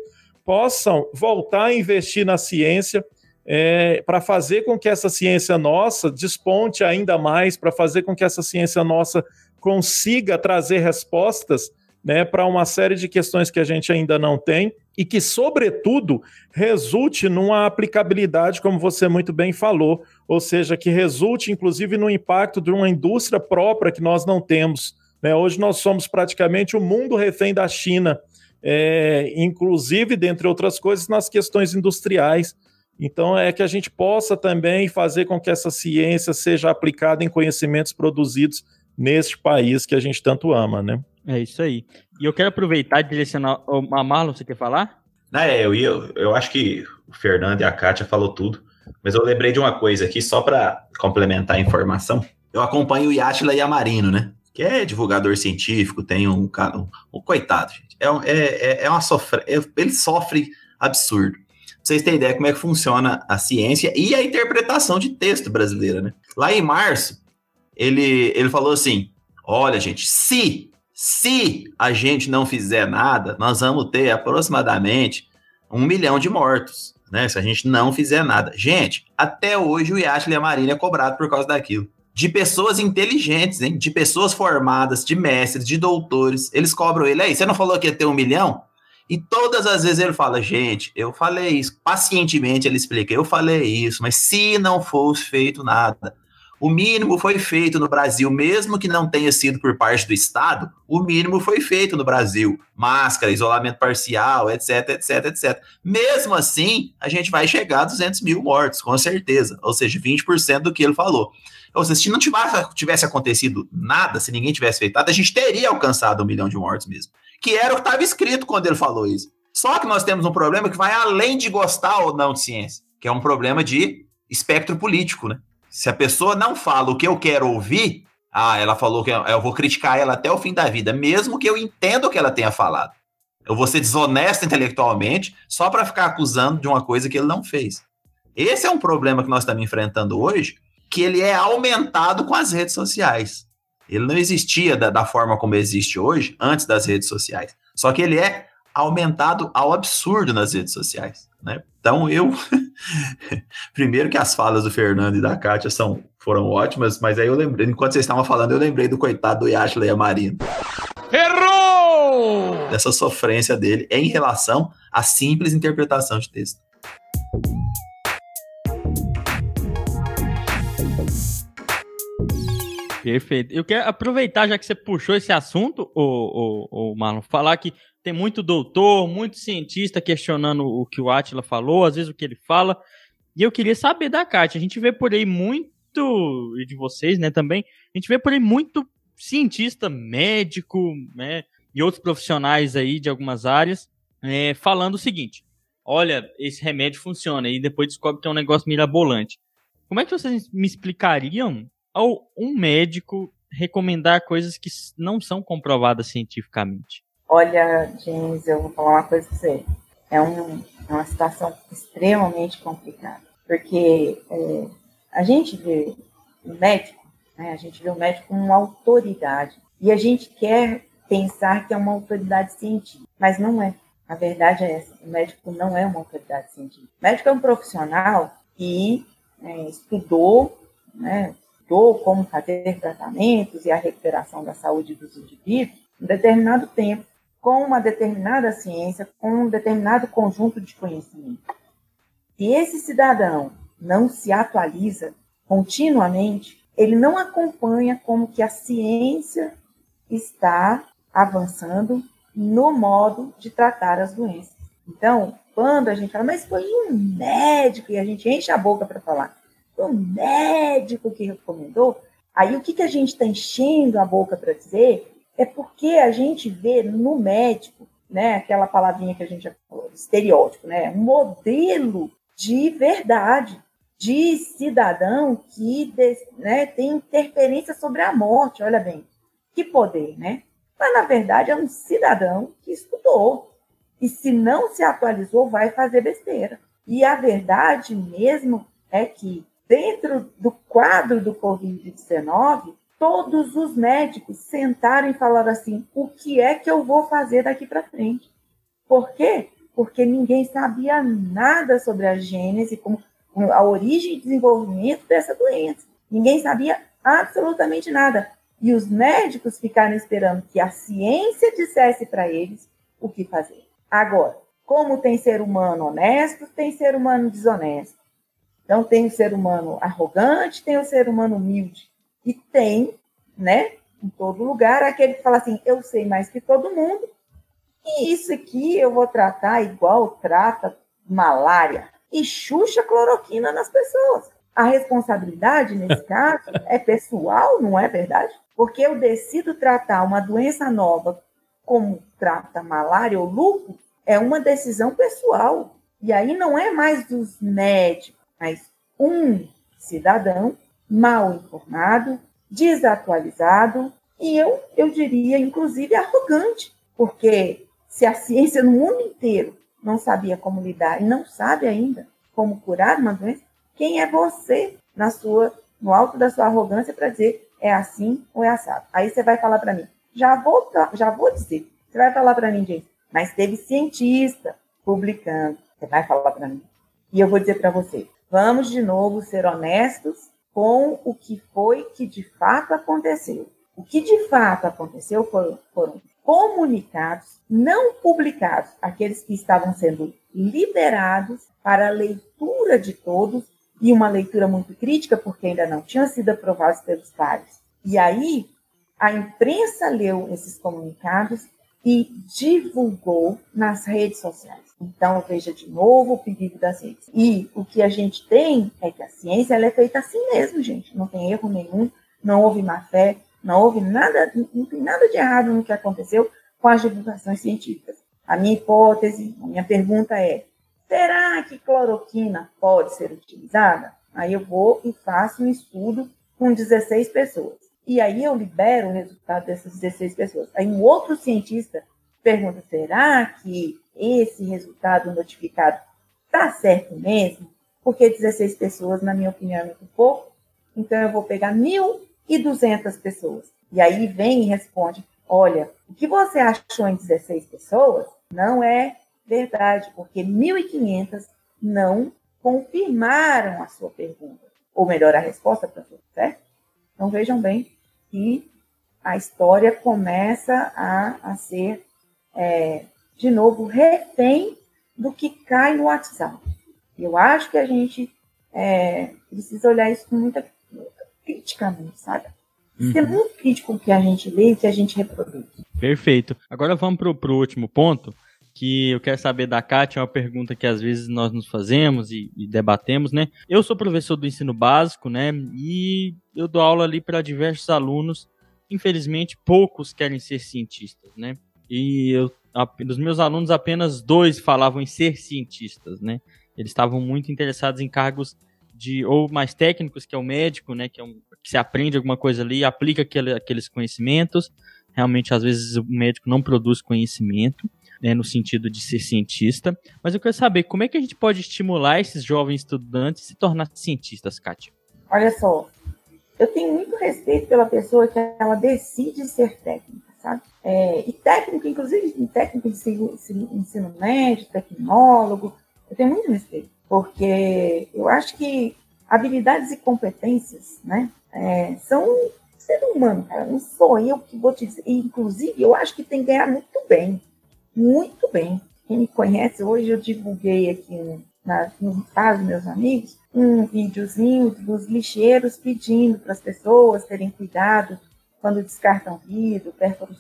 possam voltar a investir na ciência é, para fazer com que essa ciência nossa desponte ainda mais, para fazer com que essa ciência nossa consiga trazer respostas né, para uma série de questões que a gente ainda não tem e que, sobretudo, resulte numa aplicabilidade, como você muito bem falou, ou seja, que resulte, inclusive, no impacto de uma indústria própria que nós não temos. Né? Hoje nós somos praticamente o mundo refém da China, é, inclusive, dentre outras coisas, nas questões industriais. Então, é que a gente possa também fazer com que essa ciência seja aplicada em conhecimentos produzidos neste país que a gente tanto ama, né? É isso aí. E eu quero aproveitar e direcionar. A Marlon, você quer falar? É, eu, ia, eu acho que o Fernando e a Kátia falou tudo, mas eu lembrei de uma coisa aqui, só para complementar a informação. Eu acompanho o Yatila Yamarino, né? Que é divulgador científico, tem um, um, um coitado, gente. É, é, é, é uma sofre, é, ele sofre absurdo. vocês terem ideia como é que funciona a ciência e a interpretação de texto brasileira, né? Lá em março, ele, ele falou assim: olha, gente, se, se a gente não fizer nada, nós vamos ter aproximadamente um milhão de mortos, né? Se a gente não fizer nada. Gente, até hoje o Yachtle Marina é cobrado por causa daquilo. De pessoas inteligentes, hein? De pessoas formadas, de mestres, de doutores. Eles cobram ele. Aí, você não falou que ia ter um milhão? E todas as vezes ele fala, gente, eu falei isso. Pacientemente ele explica, eu falei isso, mas se não fosse feito nada, o mínimo foi feito no Brasil, mesmo que não tenha sido por parte do Estado, o mínimo foi feito no Brasil. Máscara, isolamento parcial, etc, etc, etc. Mesmo assim, a gente vai chegar a 200 mil mortos, com certeza. Ou seja, 20% do que ele falou. Ou seja, se não tivesse, acontecido nada, se ninguém tivesse feito nada, a gente teria alcançado um milhão de mortos mesmo que era o que estava escrito quando ele falou isso. Só que nós temos um problema que vai além de gostar ou não de ciência, que é um problema de espectro político, né? Se a pessoa não fala o que eu quero ouvir, ah, ela falou que eu vou criticar ela até o fim da vida, mesmo que eu entenda o que ela tenha falado. Eu vou ser desonesto intelectualmente só para ficar acusando de uma coisa que ele não fez. Esse é um problema que nós estamos enfrentando hoje, que ele é aumentado com as redes sociais. Ele não existia da, da forma como existe hoje, antes das redes sociais. Só que ele é aumentado ao absurdo nas redes sociais. Né? Então eu. Primeiro que as falas do Fernando e da Kátia são, foram ótimas, mas aí eu lembrei, enquanto vocês estavam falando, eu lembrei do coitado do Yashley Amarino. Errou! Dessa sofrência dele em relação à simples interpretação de texto. Perfeito. Eu quero aproveitar, já que você puxou esse assunto, o, o, o Marlon, falar que tem muito doutor, muito cientista questionando o que o Atila falou, às vezes o que ele fala. E eu queria saber da Kátia. A gente vê por aí muito, e de vocês, né, também, a gente vê por aí muito cientista, médico, né, e outros profissionais aí de algumas áreas, é, falando o seguinte: olha, esse remédio funciona, e depois descobre que é um negócio mirabolante. Como é que vocês me explicariam ao um médico recomendar coisas que não são comprovadas cientificamente? Olha, James, eu vou falar uma coisa pra você. É, um, é uma situação extremamente complicada. Porque é, a gente vê o médico, né, a gente vê o médico como uma autoridade. E a gente quer pensar que é uma autoridade científica, mas não é. A verdade é essa: o médico não é uma autoridade científica. O médico é um profissional que é, estudou, né, estudou como fazer tratamentos e a recuperação da saúde dos indivíduos um determinado tempo, com uma determinada ciência, com um determinado conjunto de conhecimento. Se esse cidadão não se atualiza continuamente, ele não acompanha como que a ciência está avançando no modo de tratar as doenças. Então, quando a gente fala, mas foi um médico, e a gente enche a boca para falar, o médico que recomendou. Aí o que, que a gente está enchendo a boca para dizer é porque a gente vê no médico, né, aquela palavrinha que a gente já falou, estereótipo, né, modelo de verdade, de cidadão que né, tem interferência sobre a morte, olha bem, que poder, né? Mas, na verdade, é um cidadão que estudou. E se não se atualizou, vai fazer besteira. E a verdade mesmo é que dentro do quadro do Covid-19, todos os médicos sentaram e falaram assim: o que é que eu vou fazer daqui para frente? Por quê? Porque ninguém sabia nada sobre a gênese, como a origem e desenvolvimento dessa doença. Ninguém sabia absolutamente nada. E os médicos ficaram esperando que a ciência dissesse para eles o que fazer. Agora, como tem ser humano honesto, tem ser humano desonesto. Então, tem o ser humano arrogante, tem o ser humano humilde. E tem, né, em todo lugar, aquele que fala assim: eu sei mais que todo mundo, e isso aqui eu vou tratar igual trata malária. E xuxa cloroquina nas pessoas. A responsabilidade, nesse caso, é pessoal, não é verdade? Porque eu decido tratar uma doença nova como trata malária ou lúpus, é uma decisão pessoal. E aí não é mais dos médicos, mas um cidadão mal informado, desatualizado e eu, eu diria, inclusive, arrogante, porque se a ciência no mundo inteiro não sabia como lidar e não sabe ainda como curar uma doença, quem é você na sua, no alto da sua arrogância para dizer é assim ou é assado? Aí você vai falar para mim, já vou, já vou dizer. Você vai falar para mim, gente, mas teve cientista publicando. Você vai falar para mim. E eu vou dizer para você, vamos de novo ser honestos com o que foi que de fato aconteceu. O que de fato aconteceu foram, foram comunicados não publicados, aqueles que estavam sendo liberados para leitura de todos e uma leitura muito crítica, porque ainda não tinham sido aprovados pelos pares. E aí, a imprensa leu esses comunicados e divulgou nas redes sociais. Então, veja de novo o perigo das redes. E o que a gente tem é que a ciência ela é feita assim mesmo, gente. Não tem erro nenhum, não houve má fé, não houve nada, não tem nada de errado no que aconteceu com as divulgações científicas. A minha hipótese, a minha pergunta é: será que cloroquina pode ser utilizada? Aí eu vou e faço um estudo com 16 pessoas. E aí eu libero o resultado dessas 16 pessoas. Aí um outro cientista pergunta: será que esse resultado notificado está certo mesmo? Porque 16 pessoas, na minha opinião, é muito pouco. Então eu vou pegar 1.200 pessoas. E aí vem e responde: olha, o que você achou em 16 pessoas não é verdade, porque 1.500 não confirmaram a sua pergunta, ou melhor, a resposta para você, certo? Então vejam bem que a história começa a, a ser, é, de novo, refém do que cai no WhatsApp. Eu acho que a gente é, precisa olhar isso com muita, criticamente, sabe? Uhum. Ser muito crítico com o que a gente lê e que a gente reproduz. Perfeito. Agora vamos para o último ponto, que eu quero saber da Kátia, é uma pergunta que às vezes nós nos fazemos e, e, debatemos, né? Eu sou professor do ensino básico, né? E eu dou aula ali para diversos alunos. Infelizmente, poucos querem ser cientistas, né? E eu, dos meus alunos, apenas dois falavam em ser cientistas, né? Eles estavam muito interessados em cargos de ou mais técnicos, que é o médico, né? Que é um, que se aprende alguma coisa ali, aplica aquele, aqueles conhecimentos. Realmente, às vezes, o médico não produz conhecimento, né, no sentido de ser cientista. Mas eu quero saber como é que a gente pode estimular esses jovens estudantes a se tornar cientistas, Kátia? Olha só, eu tenho muito respeito pela pessoa que ela decide ser técnica, sabe? É, e técnico, inclusive técnico de ensino médio, tecnólogo, eu tenho muito respeito, porque eu acho que habilidades e competências, né, é, são ser humano, cara. Não sou eu que vou te dizer. Inclusive, eu acho que tem que ganhar muito bem. Muito bem. Quem me conhece, hoje eu divulguei aqui na, no caso, meus amigos, um videozinho dos lixeiros pedindo para as pessoas terem cuidado quando descartam vidro, pérfuros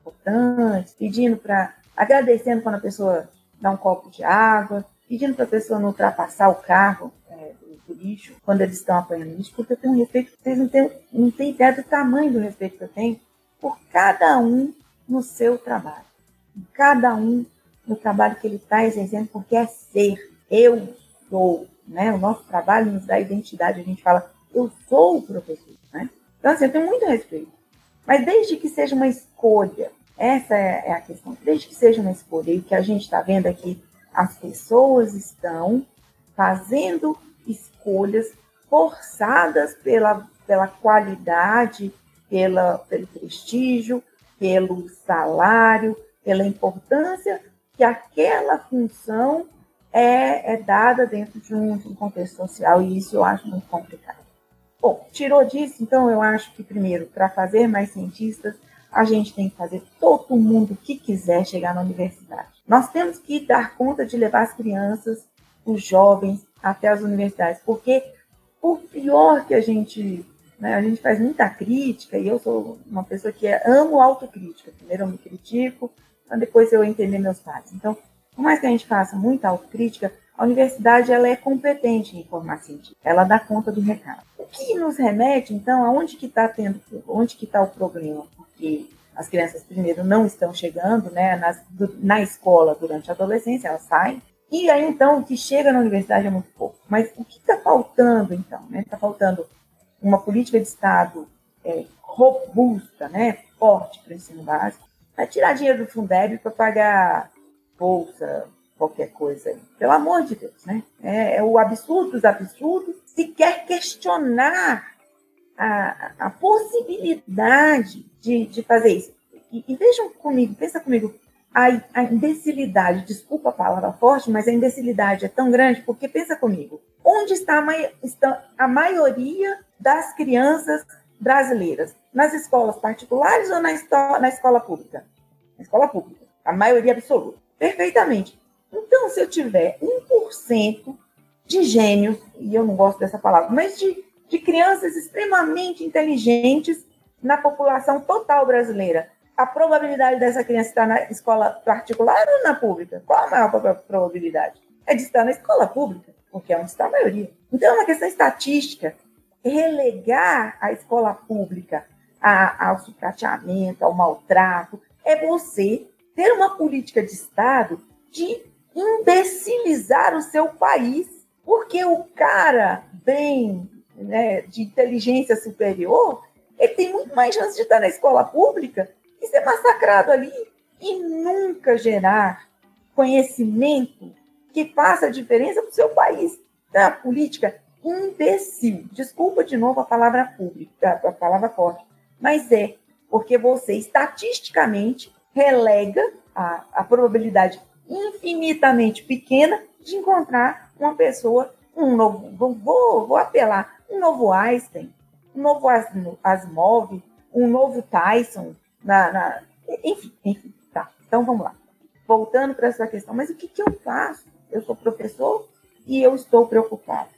importantes, pedindo para. agradecendo quando a pessoa dá um copo de água, pedindo para a pessoa não ultrapassar o carro do lixo, quando eles estão apanhando lixo, porque eu tenho um respeito, vocês não têm, não têm ideia do tamanho do respeito que eu tenho por cada um no seu trabalho. Cada um no trabalho que ele está exercendo, porque é ser. Eu sou. Né? O nosso trabalho nos dá identidade. A gente fala, eu sou o professor. Então, assim, eu tenho muito respeito. Mas desde que seja uma escolha, essa é, é a questão. Desde que seja uma escolha, e o que a gente está vendo aqui, é as pessoas estão fazendo escolhas forçadas pela, pela qualidade, pela, pelo prestígio, pelo salário, pela importância que aquela função é, é dada dentro de um, de um contexto social, e isso eu acho muito complicado. Bom, tirou disso, então eu acho que, primeiro, para fazer mais cientistas, a gente tem que fazer todo mundo que quiser chegar na universidade. Nós temos que dar conta de levar as crianças, os jovens, até as universidades, porque por pior que a gente, né, a gente faz muita crítica, e eu sou uma pessoa que é, amo autocrítica, primeiro eu me critico, depois eu entender meus pais. Então, por mais que a gente faça muita autocrítica, a universidade ela é competente em informar científica, ela dá conta do recado. O que nos remete, então, aonde que está tendo, onde que está o problema? Porque as crianças, primeiro, não estão chegando né, nas, na escola durante a adolescência, elas saem, e aí, então, o que chega na universidade é muito pouco. Mas o que está faltando, então? Está né? Tá faltando uma política de Estado é, robusta, né? forte para o ensino básico, para tirar dinheiro do Fundeb para pagar bolsa, qualquer coisa aí. Pelo amor de Deus, né? É, é o absurdo dos absurdos. Se quer questionar a, a possibilidade de, de fazer isso. E, e vejam comigo, pensa comigo, a, a imbecilidade, desculpa a palavra forte, mas a imbecilidade é tão grande, porque pensa comigo, onde está a, está a maioria das crianças brasileiras? Nas escolas particulares ou na, na escola pública? Na escola pública, a maioria absoluta. Perfeitamente. Então, se eu tiver 1% de gênios, e eu não gosto dessa palavra, mas de, de crianças extremamente inteligentes na população total brasileira, a probabilidade dessa criança estar na escola particular ou na pública? Qual a maior probabilidade? É de estar na escola pública, porque é onde está a maioria. Então, é uma questão estatística. Relegar a escola pública ao sucateamento, ao maltrato, é você ter uma política de Estado de imbecilizar o seu país, porque o cara bem né, de inteligência superior, ele tem muito mais chance de estar na escola pública e ser massacrado ali e nunca gerar conhecimento que faça a diferença para o seu país. Então, a política imbecil. Desculpa de novo a palavra pública, a palavra forte, mas é porque você estatisticamente relega a, a probabilidade infinitamente pequena de encontrar uma pessoa, um novo, vou, vou apelar, um novo Einstein, um novo Asimov, um novo Tyson, na, na, enfim, enfim, tá. Então vamos lá. Voltando para essa questão, mas o que, que eu faço? Eu sou professor e eu estou preocupado.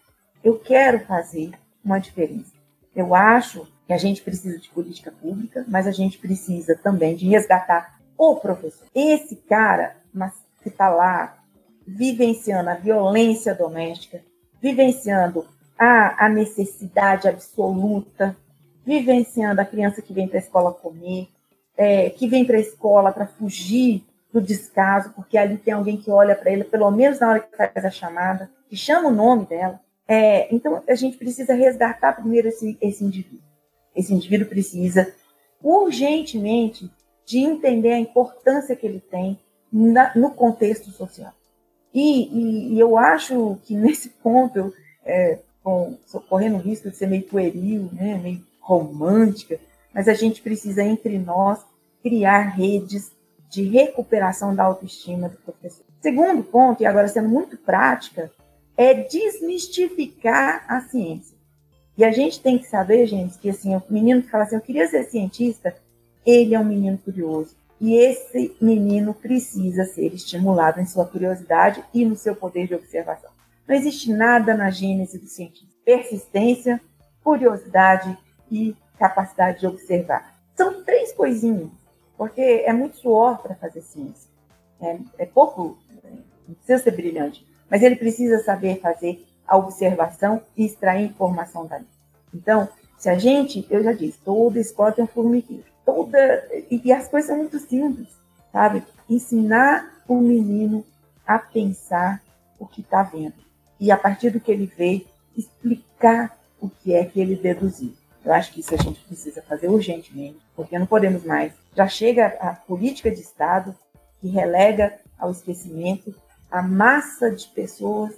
Eu quero fazer uma diferença. Eu acho que a gente precisa de política pública, mas a gente precisa também de resgatar o professor. Esse cara, mas que está lá vivenciando a violência doméstica, vivenciando a, a necessidade absoluta, vivenciando a criança que vem para a escola comer, é, que vem para a escola para fugir do descaso, porque ali tem alguém que olha para ele, pelo menos na hora que faz a chamada, que chama o nome dela. É, então, a gente precisa resgatar primeiro esse, esse indivíduo. Esse indivíduo precisa urgentemente de entender a importância que ele tem na, no contexto social. E, e, e, eu acho que nesse ponto, é, com, correndo o risco de ser meio pueril, né, meio romântica, mas a gente precisa, entre nós, criar redes de recuperação da autoestima do professor. Segundo ponto, e agora sendo muito prática, é desmistificar a ciência. E a gente tem que saber, gente, que assim, o menino que fala assim, eu queria ser cientista, ele é um menino curioso. E esse menino precisa ser estimulado em sua curiosidade e no seu poder de observação. Não existe nada na gênese do cientista. Persistência, curiosidade e capacidade de observar. São três coisinhas, porque é muito suor para fazer ciência. É, é pouco, não precisa ser brilhante, mas ele precisa saber fazer a observação e extrair informação dali. Então, se a gente, eu já disse, toda escola tem um formigueiro. Toda, e, e as coisas são muito simples, sabe? Ensinar o menino a pensar o que está vendo. E a partir do que ele vê, explicar o que é que ele deduziu. Eu acho que isso a gente precisa fazer urgentemente, porque não podemos mais. Já chega a política de Estado que relega ao esquecimento a massa de pessoas,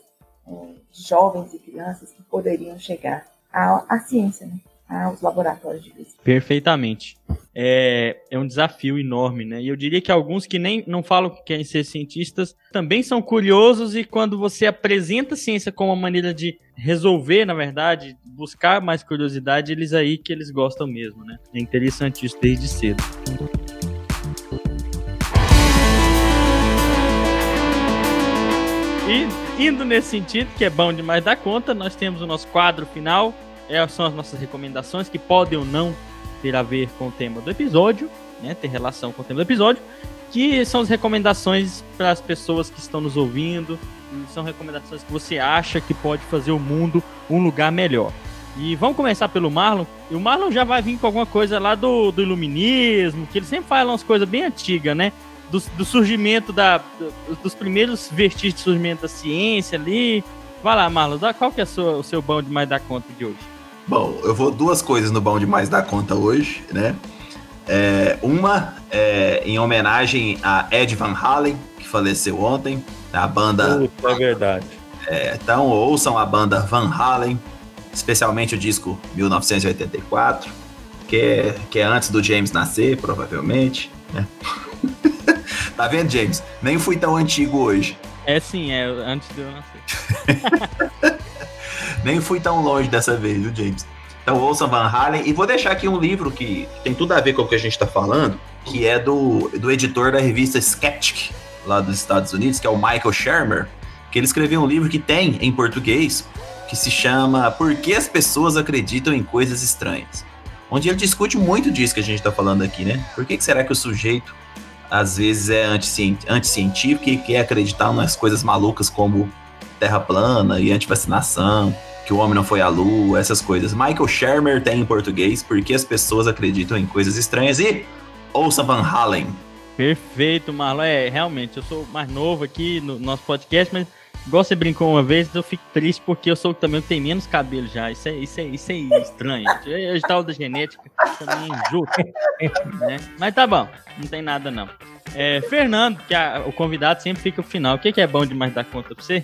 é, jovens e crianças que poderiam chegar à, à ciência, né? Aos laboratórios de pesquisa. Perfeitamente. É, é um desafio enorme, né? E eu diria que alguns que nem não falam que querem ser cientistas também são curiosos e quando você apresenta a ciência como uma maneira de resolver, na verdade, buscar mais curiosidade, eles aí que eles gostam mesmo, né? É interessante isso desde cedo. E indo nesse sentido, que é bom demais da conta, nós temos o nosso quadro final, é, são as nossas recomendações que podem ou não ter a ver com o tema do episódio, né, ter relação com o tema do episódio, que são as recomendações para as pessoas que estão nos ouvindo, são recomendações que você acha que pode fazer o mundo um lugar melhor. E vamos começar pelo Marlon. E o Marlon já vai vir com alguma coisa lá do, do iluminismo, que ele sempre fala umas coisas bem antigas, né? Do, do surgimento da. Do, dos primeiros vestígios de surgimento da ciência ali. Vai lá, Marlon, qual que é o seu bom demais da conta de hoje? Bom, eu vou duas coisas no bom demais da conta hoje, né? É, uma é, em homenagem a Ed Van Halen, que faleceu ontem. A banda. Puta, é verdade. É, então ouçam a banda Van Halen, especialmente o disco 1984, que é, que é antes do James nascer, provavelmente. Né? tá vendo, James? Nem fui tão antigo hoje. É sim, é antes de eu nascer. Nem fui tão longe dessa vez, viu, James? Então ouçam Van Halen. E vou deixar aqui um livro que tem tudo a ver com o que a gente está falando, que é do, do editor da revista Skeptic, lá dos Estados Unidos, que é o Michael Shermer, que ele escreveu um livro que tem em português, que se chama Por que as pessoas acreditam em coisas estranhas? Onde ele discute muito disso que a gente está falando aqui, né? Por que, que será que o sujeito às vezes é anticientífico e quer acreditar nas coisas malucas como terra plana e antivacinação, que o homem não foi à lua, essas coisas. Michael Shermer tem em português porque as pessoas acreditam em coisas estranhas e ouça Van Halen. Perfeito, Marlon. É, realmente, eu sou mais novo aqui no nosso podcast, mas igual você brincou uma vez, eu fico triste porque eu sou também tem menos cabelo já. Isso é, isso é, isso é estranho. Eu tal da genética também é injusto. Né? Mas tá bom, não tem nada não. É, Fernando, que a, o convidado sempre fica no final. O que, que é bom demais dar conta pra você?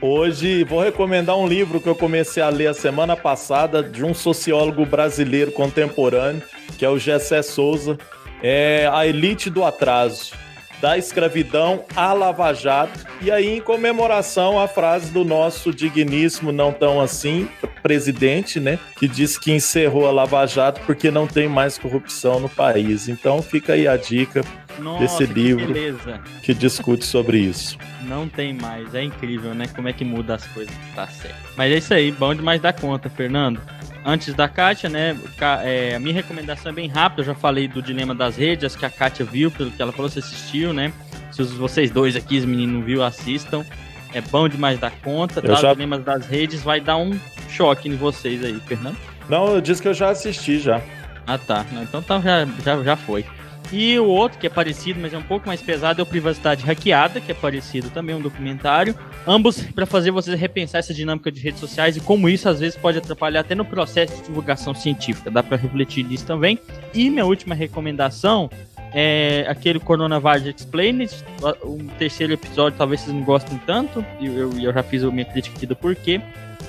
Hoje vou recomendar um livro que eu comecei a ler a semana passada de um sociólogo brasileiro contemporâneo, que é o Gessé Souza, é A Elite do Atraso, da escravidão à Lava Jato, e aí em comemoração à frase do nosso digníssimo não tão assim presidente, né, que disse que encerrou a Lava Jato porque não tem mais corrupção no país. Então fica aí a dica Nossa, desse que livro beleza. que discute sobre isso. Não tem mais. É incrível, né? Como é que muda as coisas. Tá certo. Mas é isso aí. Bom demais dar conta, Fernando. Antes da Kátia, né? É, a minha recomendação é bem rápida. Eu já falei do Dilema das Redes, que a Kátia viu, pelo que ela falou, você assistiu, né? Se vocês dois aqui, os meninos, viu, assistam. É bom demais dar conta. Tá? já- O Dilema das Redes vai dar um choque em vocês aí, Fernando. Não, eu disse que eu já assisti já. Ah, tá. Então tá, já, já, já foi. E o outro, que é parecido, mas é um pouco mais pesado, é o Privacidade Hackeada, que é parecido também, um documentário. Ambos para fazer vocês repensar essa dinâmica de redes sociais e como isso às vezes pode atrapalhar até no processo de divulgação científica. Dá para refletir nisso também. E minha última recomendação é aquele Coronavirus Explained, o terceiro episódio, talvez vocês não gostem tanto, e eu, eu já fiz a minha crítica aqui do porquê.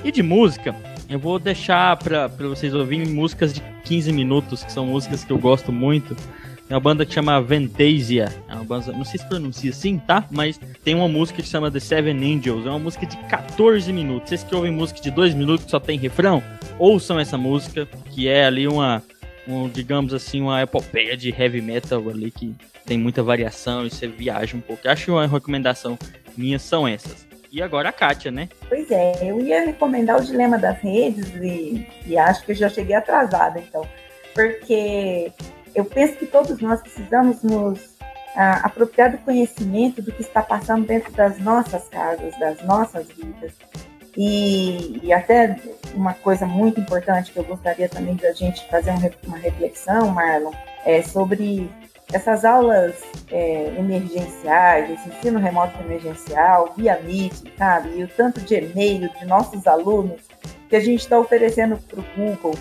E de música, eu vou deixar para vocês ouvirem músicas de 15 minutos, que são músicas que eu gosto muito. É uma banda que chama Ventasia. É uma banda, não sei se pronuncia assim, tá? Mas tem uma música que chama The Seven Angels. É uma música de 14 minutos. Vocês que ouvem música de 2 minutos que só tem refrão, ouçam essa música, que é ali uma, um, digamos assim, uma epopeia de heavy metal ali que tem muita variação e você viaja um pouco. Acho que uma recomendação minha são essas. E agora a Kátia, né? Pois é, eu ia recomendar o Dilema das Redes e, e acho que eu já cheguei atrasada, então. Porque eu penso que todos nós precisamos nos ah, apropriar do conhecimento do que está passando dentro das nossas casas, das nossas vidas. E, e até uma coisa muito importante que eu gostaria também da gente fazer um uma reflexão, Marlon, é sobre essas aulas é, emergenciais, esse ensino remoto emergencial, via Meet, sabe? E o tanto de e-mail de nossos alunos que a gente está oferecendo para o Google,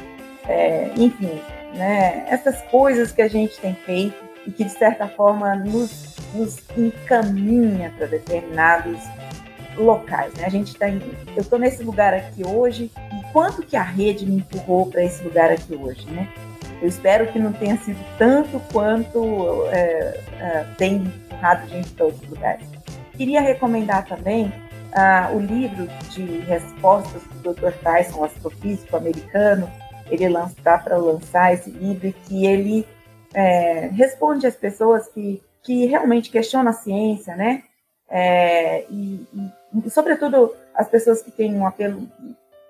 é, enfim, né? Essas coisas que a gente tem feito e que, de certa forma, nos, nos encaminha para determinados locais, né? A gente está eu estou nesse lugar aqui hoje e quanto que a rede me empurrou para esse lugar aqui hoje, né? Eu espero que não tenha sido tanto quanto é, é, tem empurrado gente para outros lugares. Queria recomendar também ah, o livro de respostas do Dr. Tyson, astrofísico americano. Ele está para lançar esse livro que ele é, responde às pessoas que, que realmente questionam a ciência, né? É, e, e, sobretudo, as pessoas que têm um apelo,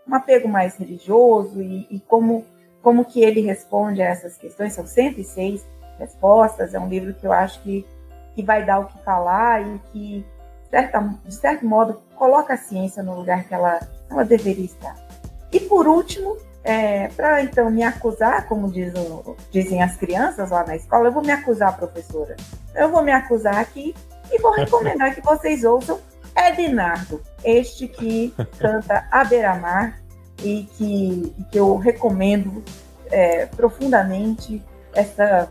um apego mais religioso e, e como como que ele responde a essas questões. São 106 respostas. É um livro que eu acho que, que vai dar o que falar e que, certa, de certo modo, coloca a ciência no lugar que ela, ela deveria estar. E, por último, é, para então me acusar, como diz o, dizem as crianças lá na escola, eu vou me acusar, professora. Eu vou me acusar aqui e vou recomendar que vocês ouçam Ednardo, este que canta A Beira-Mar e que, que eu recomendo é, profundamente essa,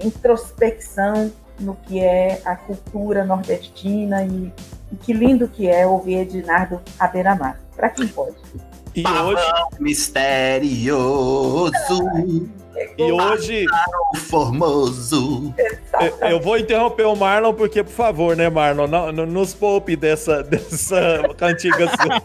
introspecção no que é a cultura nordestina e, e que lindo que é ouvir Ednardo à beira-mar. Para quem pode. E hoje. Misterioso. E hoje. Formoso. Eu, eu vou interromper o Marlon, porque, por favor, né, Marlon? Não, não nos poupe dessa, dessa cantiga sua.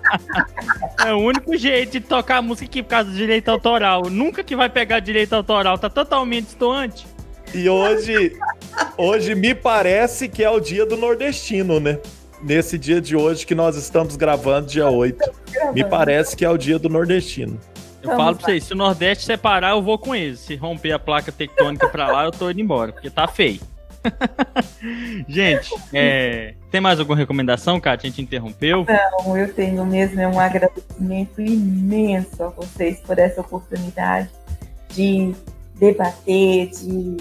É o único jeito de tocar a música aqui por causa do direito autoral. Nunca que vai pegar direito autoral, tá totalmente distoante. E hoje, hoje me parece que é o dia do nordestino, né? Nesse dia de hoje que nós estamos gravando, dia 8. Me parece que é o dia do nordestino. Eu falo pra vocês, se o Nordeste separar, eu vou com eles. Se romper a placa tectônica pra lá, eu tô indo embora, porque tá feio. gente, é, tem mais alguma recomendação, Kátia? A gente interrompeu? Não, eu tenho mesmo é um agradecimento imenso a vocês por essa oportunidade de debater, de,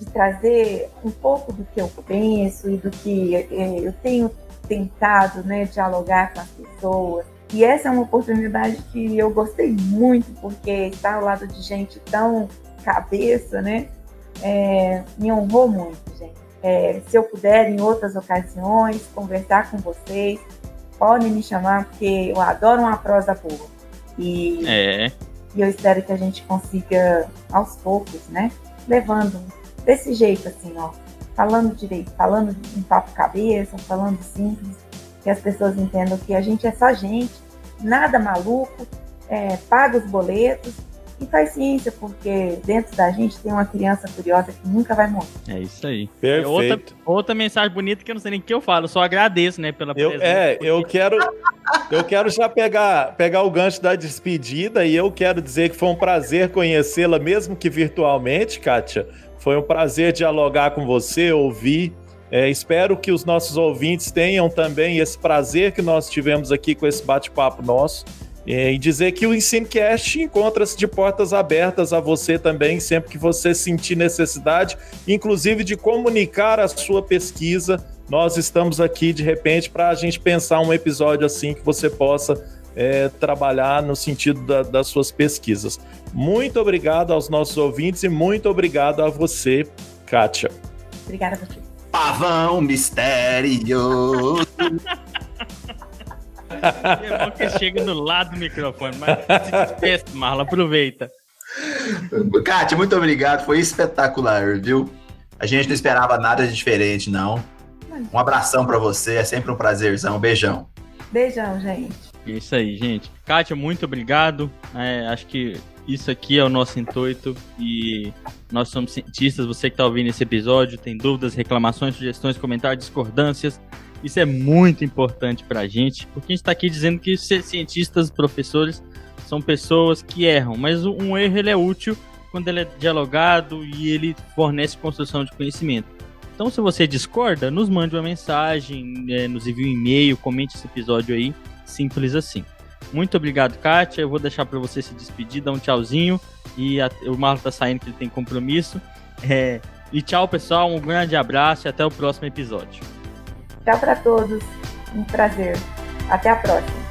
de trazer um pouco do que eu penso e do que é, eu tenho tentado né, dialogar com as pessoas e essa é uma oportunidade que eu gostei muito, porque estar ao lado de gente tão cabeça, né? É, me honrou muito, gente. É, se eu puder, em outras ocasiões, conversar com vocês, podem me chamar, porque eu adoro uma prosa boa. E, é. e eu espero que a gente consiga, aos poucos, né? Levando desse jeito, assim, ó. Falando direito, falando em papo cabeça, falando simples, que as pessoas entendam que a gente é só gente, nada maluco, é, paga os boletos e faz ciência, porque dentro da gente tem uma criança curiosa que nunca vai morrer. É isso aí. Perfeito. Outra, outra mensagem bonita que eu não sei nem o que eu falo, só agradeço, né, pela eu, presença. É, eu quero, eu quero já pegar, pegar o gancho da despedida e eu quero dizer que foi um prazer conhecê-la, mesmo que virtualmente, Kátia. Foi um prazer dialogar com você, ouvir é, espero que os nossos ouvintes tenham também esse prazer que nós tivemos aqui com esse bate-papo nosso. É, e dizer que o Ensinecast encontra-se de portas abertas a você também, sempre que você sentir necessidade, inclusive de comunicar a sua pesquisa. Nós estamos aqui, de repente, para a gente pensar um episódio assim que você possa é, trabalhar no sentido da, das suas pesquisas. Muito obrigado aos nossos ouvintes e muito obrigado a você, Kátia. Obrigada a você. Pavão misterioso. É bom que chega no lado do microfone, mas se despeça, Marla, aproveita. Kátia, muito obrigado. Foi espetacular, viu? A gente não esperava nada de diferente, não. Um abração para você, é sempre um prazerzão. Beijão. Beijão, gente. Isso aí, gente. Kátia, muito obrigado. É, acho que isso aqui é o nosso intuito e nós somos cientistas. Você que está ouvindo esse episódio, tem dúvidas, reclamações, sugestões, comentários, discordâncias. Isso é muito importante para a gente, porque a gente está aqui dizendo que cientistas, professores, são pessoas que erram, mas um erro ele é útil quando ele é dialogado e ele fornece construção de conhecimento. Então, se você discorda, nos mande uma mensagem, é, nos envie um e-mail, comente esse episódio aí, simples assim. Muito obrigado, Kátia. Eu vou deixar para você se despedir, dar um tchauzinho. E a, o Marlon tá saindo que ele tem compromisso. É, e tchau, pessoal. Um grande abraço e até o próximo episódio. Tchau para todos. Um prazer. Até a próxima.